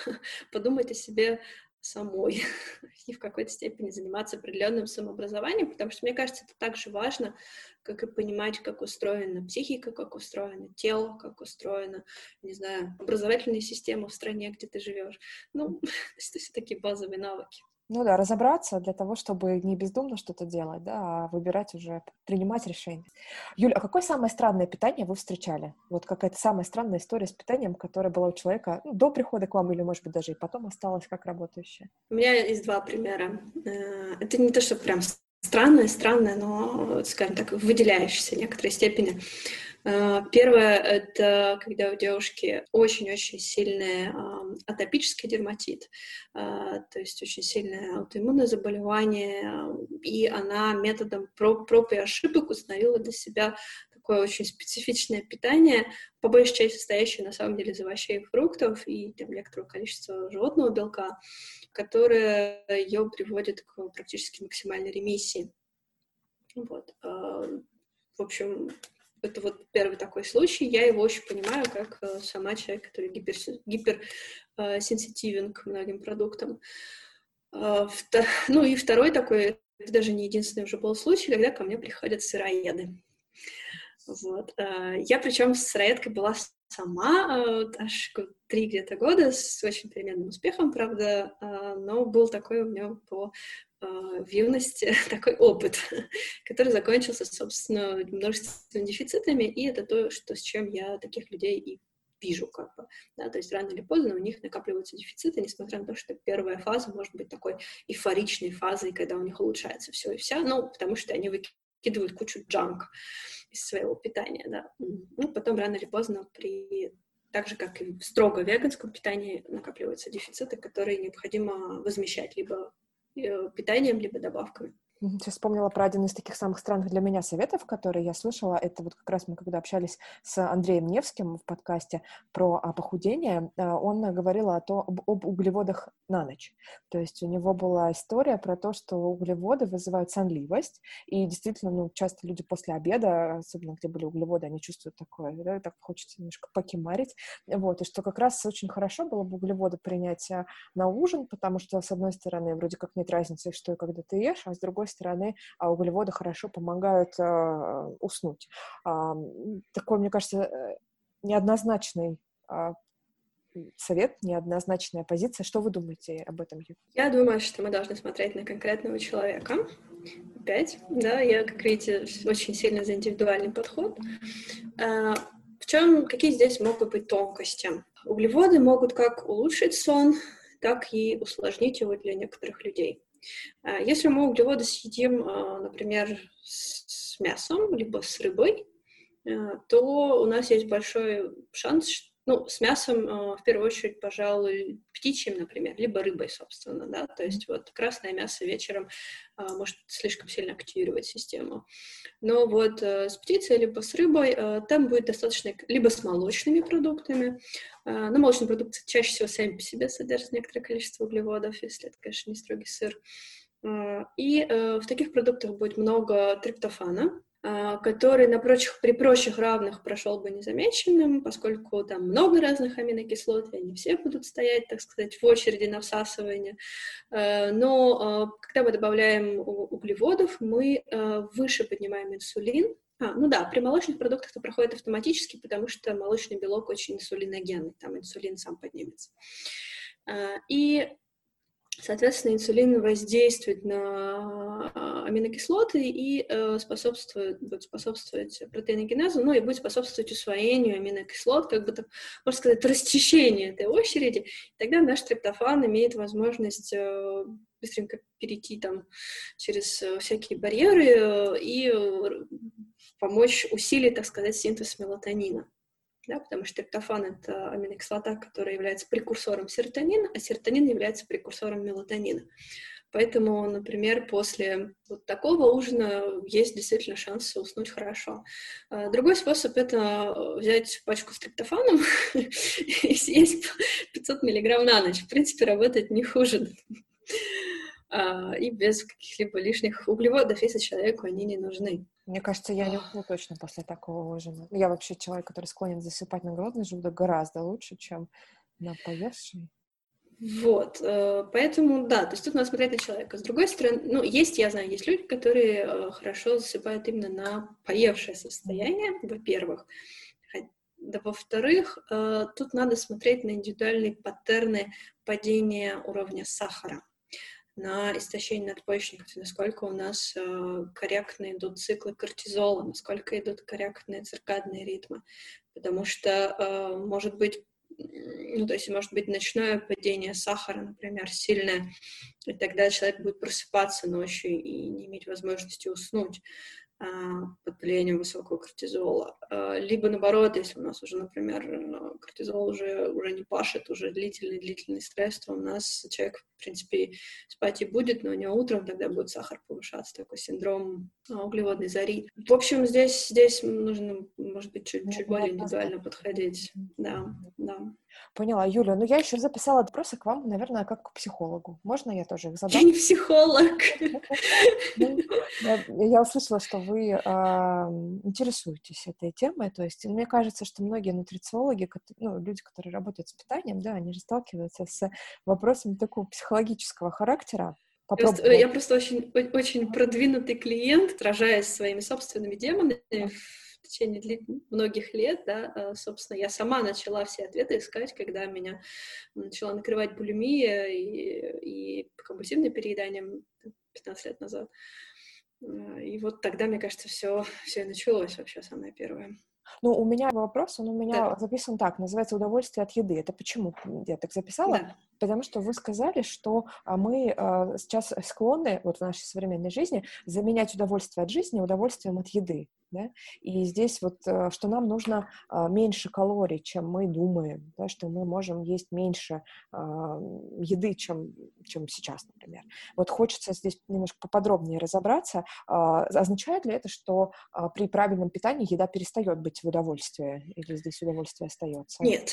<laughs> подумать о себе самой <laughs> и в какой-то степени заниматься определенным самообразованием, потому что, мне кажется, это также важно, как и понимать, как устроена психика, как устроено тело, как устроена, не знаю, образовательная система в стране, где ты живешь. Ну, <laughs> то есть такие базовые навыки. Ну да, разобраться для того, чтобы не бездумно что-то делать, да, а выбирать уже, принимать решения. Юля, а какое самое странное питание вы встречали? Вот какая-то самая странная история с питанием, которая была у человека ну, до прихода к вам или, может быть, даже и потом осталась как работающая? У меня есть два примера. Э, это не то, что прям странное, странное, но, скажем так, выделяющееся в некоторой степени. Э, первое — это когда у девушки очень-очень сильный атопический дерматит, э, то есть очень сильное аутоиммунное заболевание, и она методом проб, проб и ошибок установила для себя такое очень специфичное питание, по большей части состоящее на самом деле из овощей и фруктов и там, некоторого количества животного белка, которое ее приводит к практически максимальной ремиссии. Вот. Э, в общем, это вот первый такой случай. Я его очень понимаю, как э, сама человек, который гипер, гиперсенситивен к многим продуктам. Э, <laughs> ну и второй такой, это даже не единственный уже был случай, когда ко мне приходят сыроеды. Вот. Э, я причем с сыроедкой была сама аж три где-то года с очень переменным успехом, правда, но был такой у меня по а, в юности <laughs> такой опыт, <laughs> который закончился, собственно, множественными дефицитами, и это то, что, с чем я таких людей и вижу, как бы, да, то есть рано или поздно у них накапливаются дефициты, несмотря на то, что первая фаза может быть такой эйфоричной фазой, когда у них улучшается все и вся, ну, потому что они выкидывают кучу джанк из своего питания, да. Ну, потом рано или поздно при так же, как и в строго веганском питании, накапливаются дефициты, которые необходимо возмещать либо Э, питанием либо добавками. Сейчас вспомнила про один из таких самых странных для меня советов, которые я слышала. Это вот как раз мы когда общались с Андреем Невским в подкасте про а, похудение, а, он говорил о том, об, об углеводах на ночь. То есть у него была история про то, что углеводы вызывают сонливость, и действительно, ну, часто люди после обеда, особенно где были углеводы, они чувствуют такое, да, так хочется немножко покемарить, вот, и что как раз очень хорошо было бы углеводы принять а, на ужин, потому что, с одной стороны, вроде как нет разницы, что и когда ты ешь, а с другой стороны, а, углеводы хорошо помогают уснуть. Такой, мне кажется, э, неоднозначный совет, неоднозначная позиция. Что вы думаете об этом? Я думаю, что мы должны смотреть на конкретного человека. Опять, да, я, как видите, очень сильно за индивидуальный подход. А, в чем, какие здесь могут быть тонкости? Углеводы могут как улучшить сон, так и усложнить его для некоторых людей. А, если мы углеводы съедим, а, например, с мясом, либо с рыбой, то у нас есть большой шанс, ну, с мясом, э, в первую очередь, пожалуй, птичьим, например, либо рыбой, собственно, да, то есть вот красное мясо вечером э, может слишком сильно активировать систему. Но вот э, с птицей либо с рыбой там будет достаточно, либо с молочными продуктами, но молочные продукты чаще всего сами по себе содержат некоторое количество углеводов, если это, конечно, не строгий сыр. И в таких продуктах будет много триптофана, а, который на прочих, при прочих равных прошел бы незамеченным, поскольку там много разных аминокислот, и они все будут стоять, так сказать, в очереди на всасывание. А, но когда мы добавляем углеводов, мы выше поднимаем инсулин, а, ну да, при молочных продуктах это проходит автоматически, потому что молочный белок очень инсулиногенный, там инсулин сам поднимется. И Соответственно, инсулин воздействует на а, аминокислоты и э, способствует, будет способствовать протеиногенезу, ну и будет способствовать усвоению аминокислот, как бы так, можно сказать, расчищению этой очереди. Тогда наш триптофан имеет возможность э, быстренько перейти там через э, всякие барьеры и помочь усилить, так сказать, синтез мелатонина да, потому что триптофан — это аминокислота, которая является прекурсором серотонина, а серотонин является прекурсором мелатонина. Поэтому, например, после вот такого ужина есть действительно шанс уснуть хорошо. А, другой способ — это взять пачку с триптофаном <laughs> и съесть 500 миллиграмм на ночь. В принципе, работает не хуже. А, и без каких-либо лишних углеводов, если человеку они не нужны. Мне кажется, я не усну точно после такого ужина. Я вообще человек, который склонен засыпать на голодный желудок гораздо лучше, чем на поевший. Вот, э, поэтому, да, то есть тут надо смотреть на человека. С другой стороны, ну, есть, я знаю, есть люди, которые э, хорошо засыпают именно на поевшее состояние, во-первых. Да, во-вторых, э, тут надо смотреть на индивидуальные паттерны падения уровня сахара на истощение надпочечников, насколько у нас э, корректно идут циклы кортизола, насколько идут корректные циркадные ритмы. Потому что э, может быть ну, то есть может быть ночное падение сахара, например, сильное, и тогда человек будет просыпаться ночью и не иметь возможности уснуть. А, под влиянием высокого кортизола. А, либо наоборот, если у нас уже, например, кортизол уже, уже не пашет, уже длительный-длительный стресс, то у нас человек, в принципе, спать и будет, но не утром, тогда будет сахар повышаться, такой синдром а, углеводной зари. В общем, здесь, здесь нужно, может быть, чуть, чуть более индивидуально подходить. Да, да. Поняла, Юля. Ну, я еще записала вопросы к вам, наверное, как к психологу. Можно я тоже их задам? Я не психолог. <laughs> Ну, я услышала, что вы интересуетесь этой темой. То есть мне кажется, что многие нутрициологи, ну, люди, которые работают с питанием, да, они же сталкиваются с вопросами такого психологического характера. Я просто очень, очень продвинутый клиент, отражаясь своими собственными демонами в течение длит... многих лет, да, а, собственно, я сама начала все ответы искать, когда меня начала накрывать булимия и, и компульсивное переедание 15 лет назад. А, и вот тогда, мне кажется, все, все началось вообще самое первое. Ну, у меня вопрос, он у меня да. записан так, называется «Удовольствие от еды». Это почему я так записала? Да. Потому что вы сказали, что а, мы сейчас склонны вот в нашей современной жизни заменять удовольствие от жизни удовольствием от еды. Да? И здесь вот, э, что нам нужно а, меньше калорий, чем мы думаем, да? что мы можем есть меньше а, еды, чем, чем сейчас, например. Вот хочется здесь немножко поподробнее разобраться. А, означает ли это, что при правильном питании еда перестает быть в удовольствии, или здесь удовольствие остается? Нет,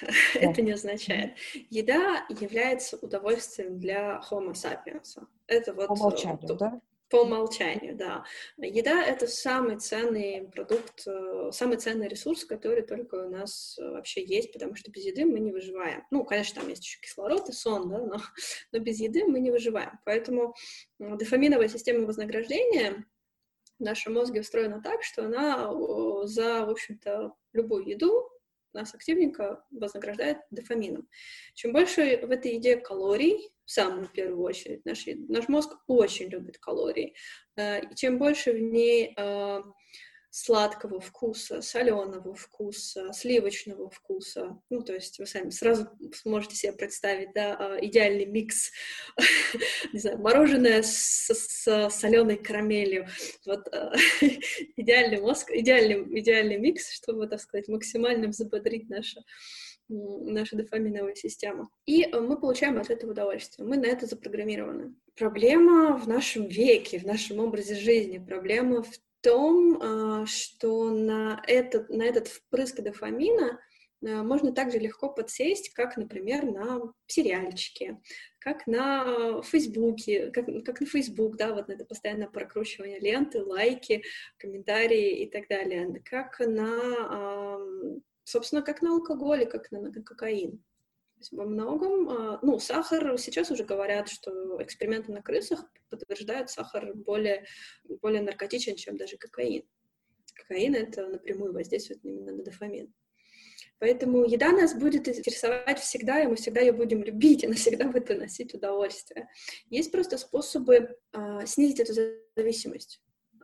<laughs> да. это не означает. Еда является удовольствием для Homo sapiens. Это вот... По умолчанию, да? По умолчанию, да. Еда — это самый ценный продукт, э, самый ценный ресурс, который только у нас э, вообще есть, потому что без еды мы не выживаем. Ну, конечно, там есть еще кислород и сон, да, но, <laughs> но без еды мы не выживаем. Поэтому дофаминовая система вознаграждения в нашем мозге устроена так, что она за, в общем-то, любую еду нас активненько вознаграждает дофамином. Чем больше в этой еде калорий, самую первую очередь, наш, наш мозг очень любит калории, э, и чем больше в ней э, сладкого вкуса, соленого вкуса, сливочного вкуса. Ну, то есть вы сами сразу сможете себе представить, да, а, идеальный микс, <laughs> не знаю, мороженое с, с соленой карамелью. Вот а, <laughs> идеальный мозг, идеальный, идеальный микс, чтобы, так сказать, максимально взбодрить наше наша дофаминовая система. И э, мы получаем от этого удовольствие. Мы на это запрограммированы. Проблема в нашем веке, в нашем образе жизни, проблема в том, а, что на этот, на этот впрыск дофамина э, можно также легко подсесть, как, например, на сериальчики, как на Фейсбуке, как, как на Фейсбук, да, вот это постоянное прокручивание ленты, лайки, комментарии и так далее, как на, собственно, как на алкоголе, как на, на кокаин есть во многом, а, ну, сахар, сейчас уже говорят, что эксперименты на крысах подтверждают, сахар более, более наркотичен, чем даже кокаин. Кокаин — это напрямую воздействует именно на дофамин. Поэтому еда нас будет интересовать всегда, и мы всегда ее будем любить, и она всегда будет приносить удовольствие. Есть просто способы э, снизить эту зависимость.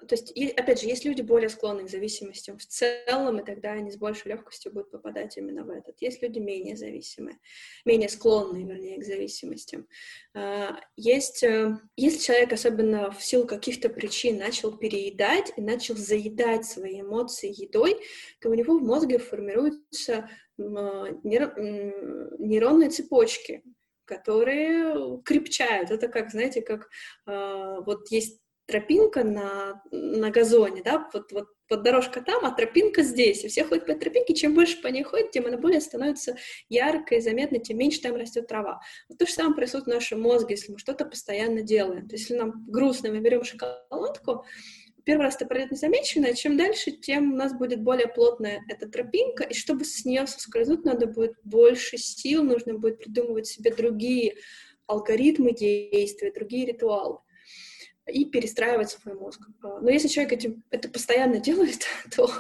То есть, и, опять же, есть люди более склонны к зависимостям в целом, и тогда они с большей легкостью будут попадать именно в этот. Есть люди менее зависимые, менее склонные, вернее, к зависимостям. А, есть, э, если человек, особенно в силу каких-то причин, начал переедать и начал заедать свои эмоции едой, то у него в мозге формируются нейронные цепочки, которые крепчают. Это как, знаете, как э, вот есть тропинка на, на газоне, да, вот, вот, вот дорожка там, а тропинка здесь, и все ходят по тропинке, чем больше по ней ходят, тем она более становится яркой, заметной, тем меньше там растет трава. Вот то же самое происходит в нашем мозге, если мы что-то постоянно делаем. То есть, если нам грустно, мы берем шоколадку, первый раз это пройдет незамеченно, чем дальше, тем у нас будет более плотная эта тропинка, и чтобы с нее соскользнуть, надо будет больше сил, нужно будет придумывать себе другие алгоритмы действия, другие ритуалы и перестраивать свой мозг. А, но если человек этим, это постоянно делает, <laughs> то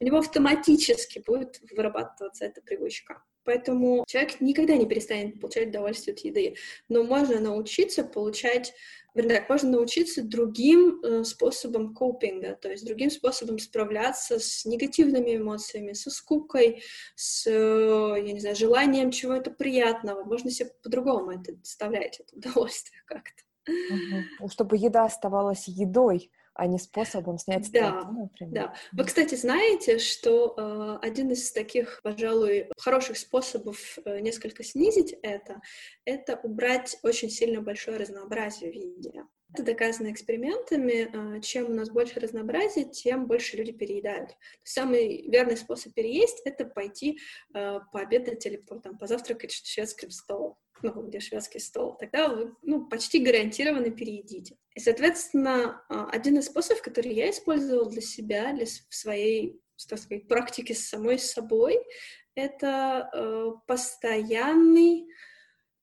у него автоматически будет вырабатываться эта привычка. Поэтому человек никогда не перестанет получать удовольствие от еды. Но можно научиться получать, вернее, можно научиться другим э, способом копинга, то есть другим способом справляться с негативными эмоциями, со скукой, с, я не знаю, желанием чего-то приятного. Можно себе по-другому это доставлять, это удовольствие <laughs> как-то. Угу. Чтобы еда оставалась едой, а не способом снять стресс, да, например. Да. Вы, кстати, знаете, что э, один из таких, пожалуй, хороших способов э, несколько снизить это, это убрать очень сильно большое разнообразие в еде. Это доказано экспериментами. Э, чем у нас больше разнообразия, тем больше люди переедают. Самый верный способ переесть — это пойти э, пообедать или там, позавтракать шведским столом ну, где шведский стол, тогда вы ну, почти гарантированно переедите. И, соответственно, а, один из способов, который я использовала для себя, для своей, так сказать, практики с самой собой, это э, постоянный,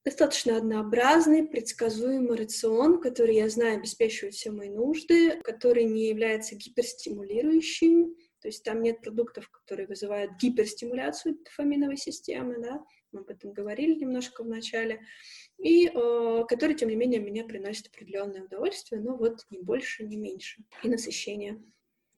достаточно однообразный, предсказуемый рацион, который, я знаю, обеспечивает все мои нужды, который не является гиперстимулирующим, то есть там нет продуктов, которые вызывают гиперстимуляцию дофаминовой системы, да, мы об этом говорили немножко в начале, и э, который, тем не менее, мне приносит определенное удовольствие, но вот не больше, не меньше, и насыщение.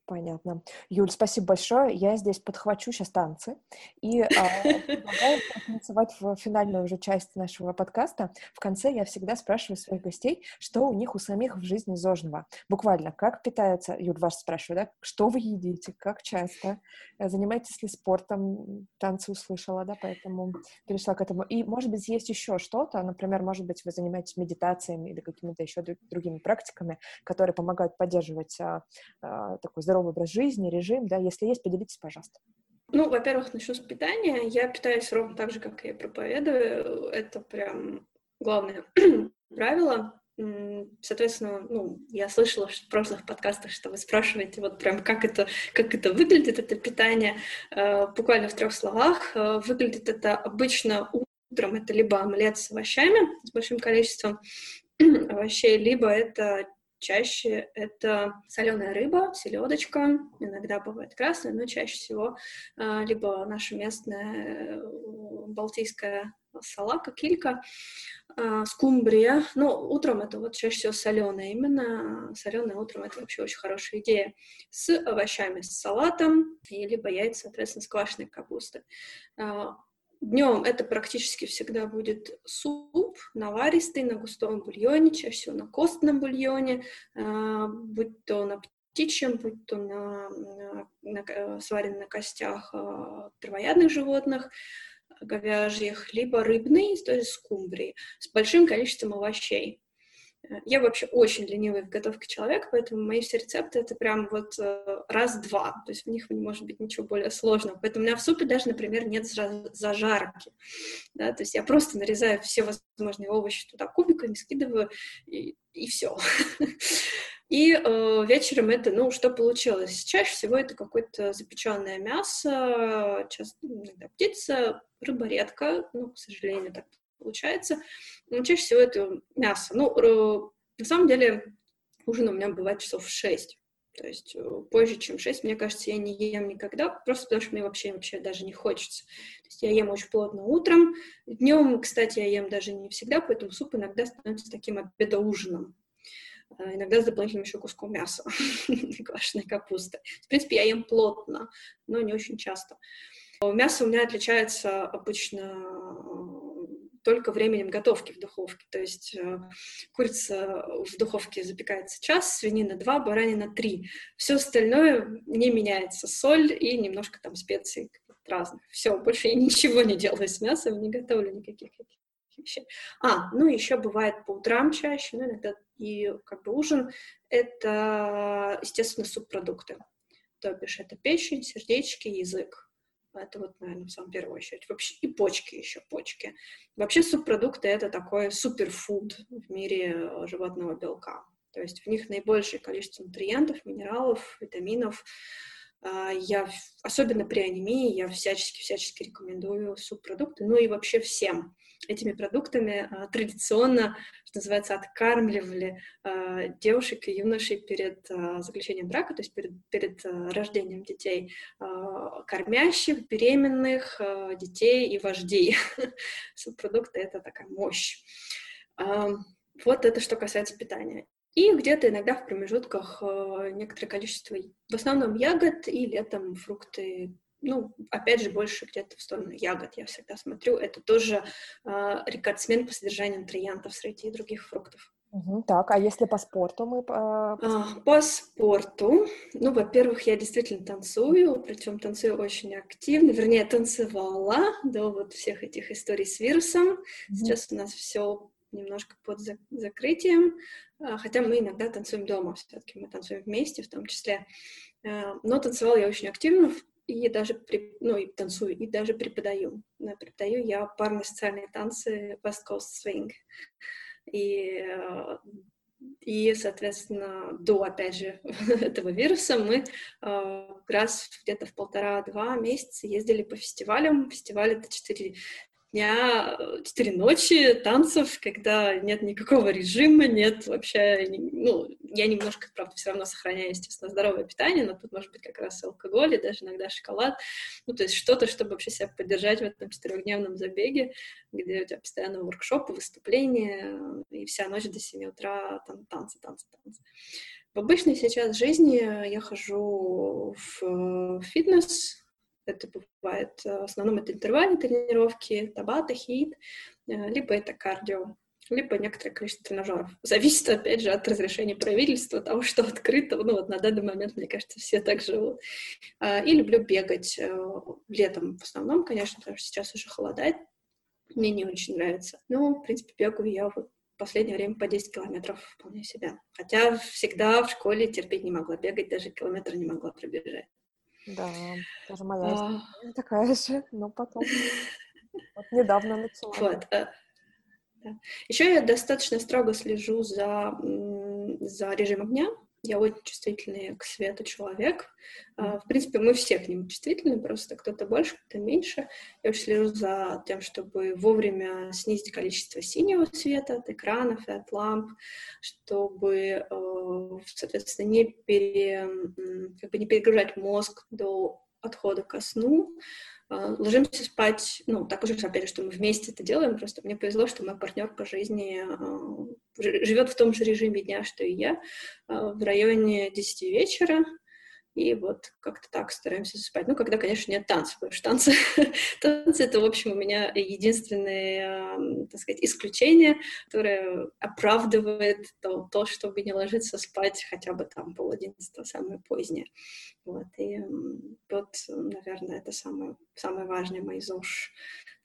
Понятно. Юль, спасибо большое. Я здесь подхвачу сейчас танцы и э, <laughs> предлагаю танцевать в финальную уже часть нашего подкаста. В конце я всегда спрашиваю своих гостей, что у них у самих в жизни зожного. Буквально, как питаются, Юль, вас спрашиваю, да, что вы едите, как часто, э, занимаетесь ли спортом, танцы услышала, да, поэтому перешла к этому. И, может быть, есть еще что-то, например, может быть, вы занимаетесь медитациями или какими-то еще другими практиками, которые помогают поддерживать а, а, такой здоровый образ жизни, режим, да, если есть, поделитесь, пожалуйста. Ну, во-первых, начну с питания. Я питаюсь ровно так же, как я проповедую. Это прям главное <clears throat> правило. Соответственно, ну, я слышала в прошлых подкастах, что вы спрашиваете, вот прям как это, как это выглядит, это питание, э, буквально в трех словах. Э, выглядит это обычно утром, это либо омлет с овощами, с большим количеством <clears throat> овощей, либо это Чаще это соленая рыба, селедочка, иногда бывает красная, но чаще всего а, либо наша местная э, балтийская салака, килька, а, скумбрия. Ну, утром это вот чаще всего соленая. Именно соленая утром это вообще очень хорошая идея. С овощами, с салатом, и либо яйца, соответственно, с квашеной капустой. Днем это практически всегда будет суп, наваристый, на густом бульоне, чаще всего на костном бульоне, э, будь то на птичьем, будь то на, на, на э, сваренный на костях э, травоядных животных, говяжьих, либо рыбный, то есть скумбрии, с большим количеством овощей. Я вообще очень ленивый в готовке человек, поэтому мои все рецепты это прям вот э, раз-два, то есть в них не может быть ничего более сложного. Поэтому у меня в супе даже, например, нет зажарки, да, то есть я просто нарезаю все возможные овощи туда кубиками, скидываю и, и все. <laughs> И э, вечером это, ну, что получилось? Чаще всего это какое-то запеченное мясо, часто иногда птица, рыба редко, ну, к сожалению, так получается. Но чаще всего это мясо. Ну, на самом деле, ужин у меня бывает часов в 6. То есть э, позже, чем 6, мне кажется, я не ем никогда, просто потому что мне вообще, вообще даже не хочется. То есть я ем очень плотно утром. Днем, кстати, я ем даже не всегда, поэтому суп иногда становится таким обедоужином. Э, иногда с дополнительным еще куском мяса, <laughs> квашеной капусты. В принципе, я ем плотно, но не очень часто. Мясо у меня отличается обычно только временем готовки в духовке. То есть э, курица в духовке запекается час, свинина два, баранина три. Все остальное не меняется. Соль и немножко там специй разных. Все, больше я ничего не делаю с мясом, не готовлю никаких вещей. А, ну еще бывает по утрам чаще, ну иногда и как бы ужин, это, естественно, субпродукты. То бишь это печень, сердечки, язык. Это вот, наверное, в самую первую очередь. Вообще, и почки еще, почки. Вообще субпродукты — это такой суперфуд в мире э, животного белка. То есть в них наибольшее количество нутриентов, минералов, витаминов. А, я, особенно при анемии, я всячески-всячески рекомендую субпродукты, ну и вообще всем этими продуктами а, традиционно, что называется, откармливали а, девушек и юношей перед а, заключением брака, то есть перед, перед рождением детей, кормящих, беременных, детей и вождей. <laughs> Субпродукты — это такая мощь. Вот это что касается питания. И где-то иногда в промежутках некоторое количество, в основном ягод и летом фрукты, ну, опять же, больше где-то в сторону ягод я всегда смотрю. Это тоже э, рекордсмен по содержанию нутриентов среди других фруктов. Угу, так, а если по спорту мы... По... А, по спорту, ну, во-первых, я действительно танцую, причем танцую очень активно, вернее, танцевала до вот всех этих историй с вирусом. Угу. Сейчас у нас все немножко под закрытием, а, хотя мы иногда танцуем дома, все-таки мы танцуем вместе в том числе. А, но танцевала я очень активно, и даже ну, и танцую, и даже преподаю. Да, преподаю я парные социальные танцы West Coast Swing. И, э, и, соответственно, до, опять же, <laughs> этого вируса мы э, раз где-то в полтора-два месяца ездили по фестивалям. Фестиваль — это четыре дня, четыре ночи танцев, когда нет никакого режима, нет вообще, ну, я немножко, правда, все равно сохраняю, естественно, здоровое питание, но тут может быть как раз алкоголь и даже иногда шоколад, ну, то есть что-то, чтобы вообще себя поддержать в этом четырехдневном забеге, где у тебя постоянно воркшопы, выступления, и вся ночь до 7 утра там танцы, танцы, танцы. В обычной сейчас жизни я хожу в фитнес, это бывает, э, в основном это интервальные тренировки, табата, хит, э, либо это кардио, либо некоторое количество тренажеров. <laughs> Зависит, опять же, от разрешения правительства, того, что открыто. Ну, вот на данный момент, мне кажется, все так живут. А, и люблю бегать э, летом в основном, конечно, потому что сейчас уже холодает. Мне не очень нравится. Но, в принципе, бегаю я вот в последнее время по 10 километров вполне себя. Хотя всегда в школе терпеть не могла бегать, даже километр не могла пробежать. Да, тоже моя а... такая же, но потом <laughs> вот недавно начала. Вот. Э, Еще я достаточно строго слежу за, за режимом дня, я очень чувствительный к свету человек. А, в принципе, мы все к нему чувствительны, просто кто-то больше, кто-то меньше. Я очень слежу за тем, чтобы вовремя снизить количество синего света от экранов и от ламп, чтобы, э, соответственно, не, пере, как бы не перегружать мозг до отхода ко сну, а, ложимся спать, ну, так уже, опять же, что мы вместе это делаем, просто мне повезло, что мой партнер по жизни а, живет в том же режиме дня, что и я, а, в районе 10 вечера, и вот как-то так стараемся засыпать. Ну, когда, конечно, нет танцев, потому что танцы, <laughs> танцы — это, в общем, у меня единственное, так сказать, исключение, которое оправдывает то, то, чтобы не ложиться спать хотя бы там пол одиннадцатого, самое позднее. Вот, и вот, наверное, это самое, самое важное, мои ЗОЖ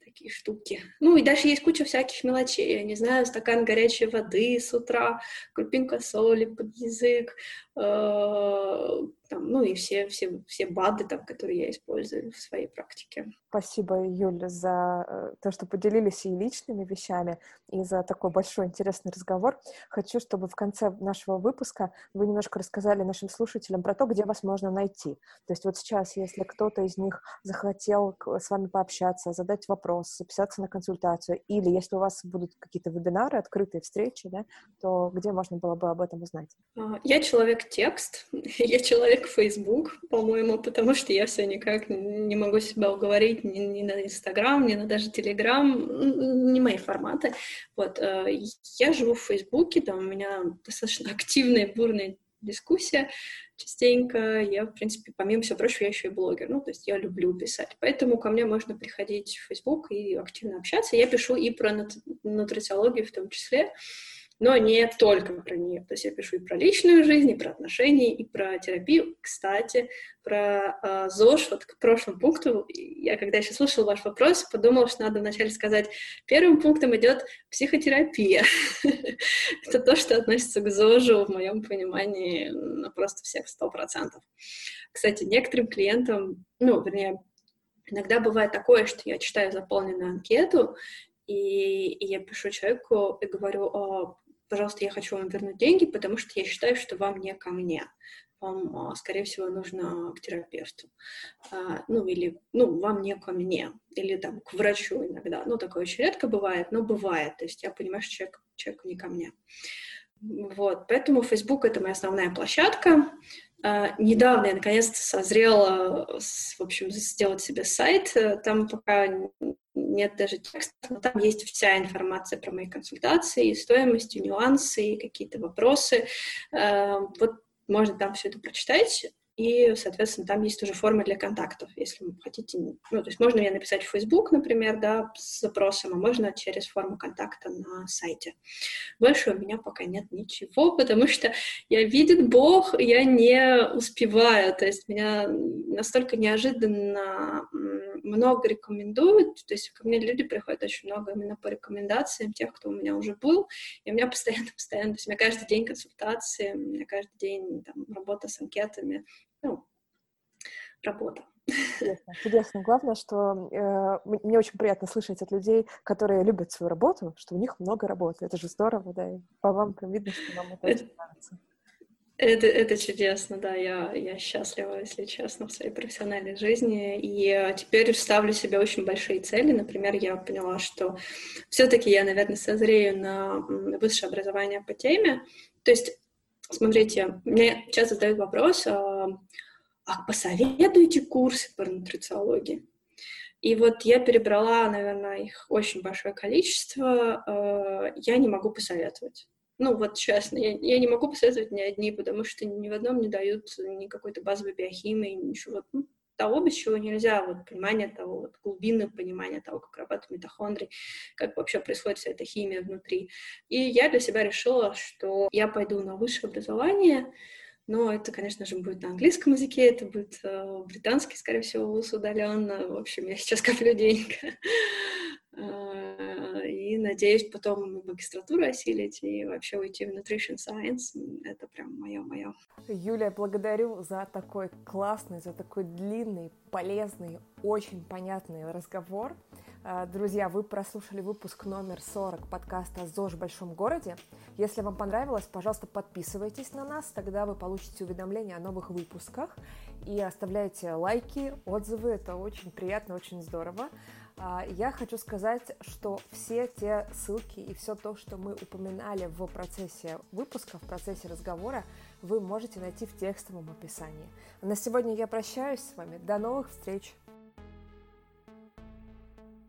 такие штуки. Ну и даже есть куча всяких мелочей. Я не знаю, стакан горячей воды с утра, крупинка соли под язык, э, там, ну и все, все, все БАДы, там, которые я использую в своей практике. Спасибо, Юля, за э, то, что поделились и личными вещами, и за такой большой интересный разговор. Хочу, чтобы в конце нашего выпуска вы немножко рассказали нашим слушателям про то, где вас можно найти. То есть вот сейчас, если кто-то из них захотел с вами пообщаться, задать вопрос, записаться на консультацию, или если у вас будут какие-то вебинары, открытые встречи, да, то где можно было бы об этом узнать? А, я человек-текст, <laughs> я человек Facebook, по-моему, потому что я все никак не могу себя уговорить ни, ни на Инстаграм, ни на даже Телеграм, не мои форматы. Вот, э, я живу в Фейсбуке, там у меня достаточно <laughs> активная, бурная дискуссия частенько. Я, в принципе, помимо всего прочего, я еще и блогер. Ну, то есть я люблю писать. Поэтому ко мне можно приходить в Facebook и активно общаться. Я пишу и про нутрициологию в том числе но не только про нее. То есть я пишу и про личную жизнь, и про отношения, и про терапию. Кстати, про э, ЗОЖ, вот к прошлому пункту, я когда еще слушала ваш вопрос, подумала, что надо вначале сказать, первым пунктом идет психотерапия. <laughs> Это то, что относится к ЗОЖу в моем понимании на просто всех сто процентов. Кстати, некоторым клиентам, ну, вернее, Иногда бывает такое, что я читаю заполненную анкету, и, и я пишу человеку и говорю, пожалуйста, я хочу вам вернуть деньги, потому что я считаю, что вам не ко мне. Вам, а, скорее всего, нужно к терапевту. А, ну, или, ну, вам не ко мне. Или там к врачу иногда. Ну, такое очень редко бывает, но бывает. То есть я понимаю, что человек, человек не ко мне. Вот, поэтому Facebook — это моя основная площадка. Uh, недавно я наконец-то созрела, в общем, сделать себе сайт. Там пока нет даже текста, но там есть вся информация про мои консультации, стоимости, нюансы, какие-то вопросы. Uh, вот можно там все это прочитать и, соответственно, там есть уже формы для контактов, если вы хотите. Ну, то есть можно мне написать в Facebook, например, да, с запросом, а можно через форму контакта на сайте. Больше у меня пока нет ничего, потому что я видит Бог, я не успеваю, то есть меня настолько неожиданно много рекомендуют, то есть ко мне люди приходят очень много именно по рекомендациям тех, кто у меня уже был, и у меня постоянно, постоянно, то есть у меня каждый день консультации, у меня каждый день там, работа с анкетами, ну, работа. Интересно, интересно. Главное, что э, мне очень приятно слышать от людей, которые любят свою работу, что у них много работы. Это же здорово, да, и по вам прям видно, что вам это, это очень нравится. Это, это чудесно, да, я, я счастлива, если честно, в своей профессиональной жизни, и теперь ставлю себе очень большие цели, например, я поняла, что все-таки я, наверное, созрею на высшее образование по теме, то есть Смотрите, мне часто задают вопрос, а, а посоветуйте курсы по нутрициологии? И вот я перебрала, наверное, их очень большое количество, а, я не могу посоветовать. Ну, вот честно, я, я не могу посоветовать ни одни, потому что ни в одном не дают ни какой-то базовой биохимии, ничего. Ну, того, без чего нельзя, вот понимание того, вот глубинное понимание того, как работают митохондрии, как вообще происходит вся эта химия внутри. И я для себя решила, что я пойду на высшее образование, но это, конечно же, будет на английском языке, это будет э, британский, скорее всего, вуз удаленно. В общем, я сейчас коплю денег. <laughs> Надеюсь потом магистратуру осилить и вообще уйти в Nutrition Science. Это прям мое-мое. Юлия, благодарю за такой классный, за такой длинный, полезный, очень понятный разговор. Э, друзья, вы прослушали выпуск номер 40 подкаста «ЗОЖ в большом городе». Если вам понравилось, пожалуйста, подписывайтесь на нас, тогда вы получите уведомления о новых выпусках и оставляйте лайки, отзывы, это очень приятно, очень здорово. А, я хочу сказать, что все те ссылки и все то, что мы упоминали в процессе выпуска, в процессе разговора, вы можете найти в текстовом описании. на сегодня я прощаюсь с вами. До новых встреч!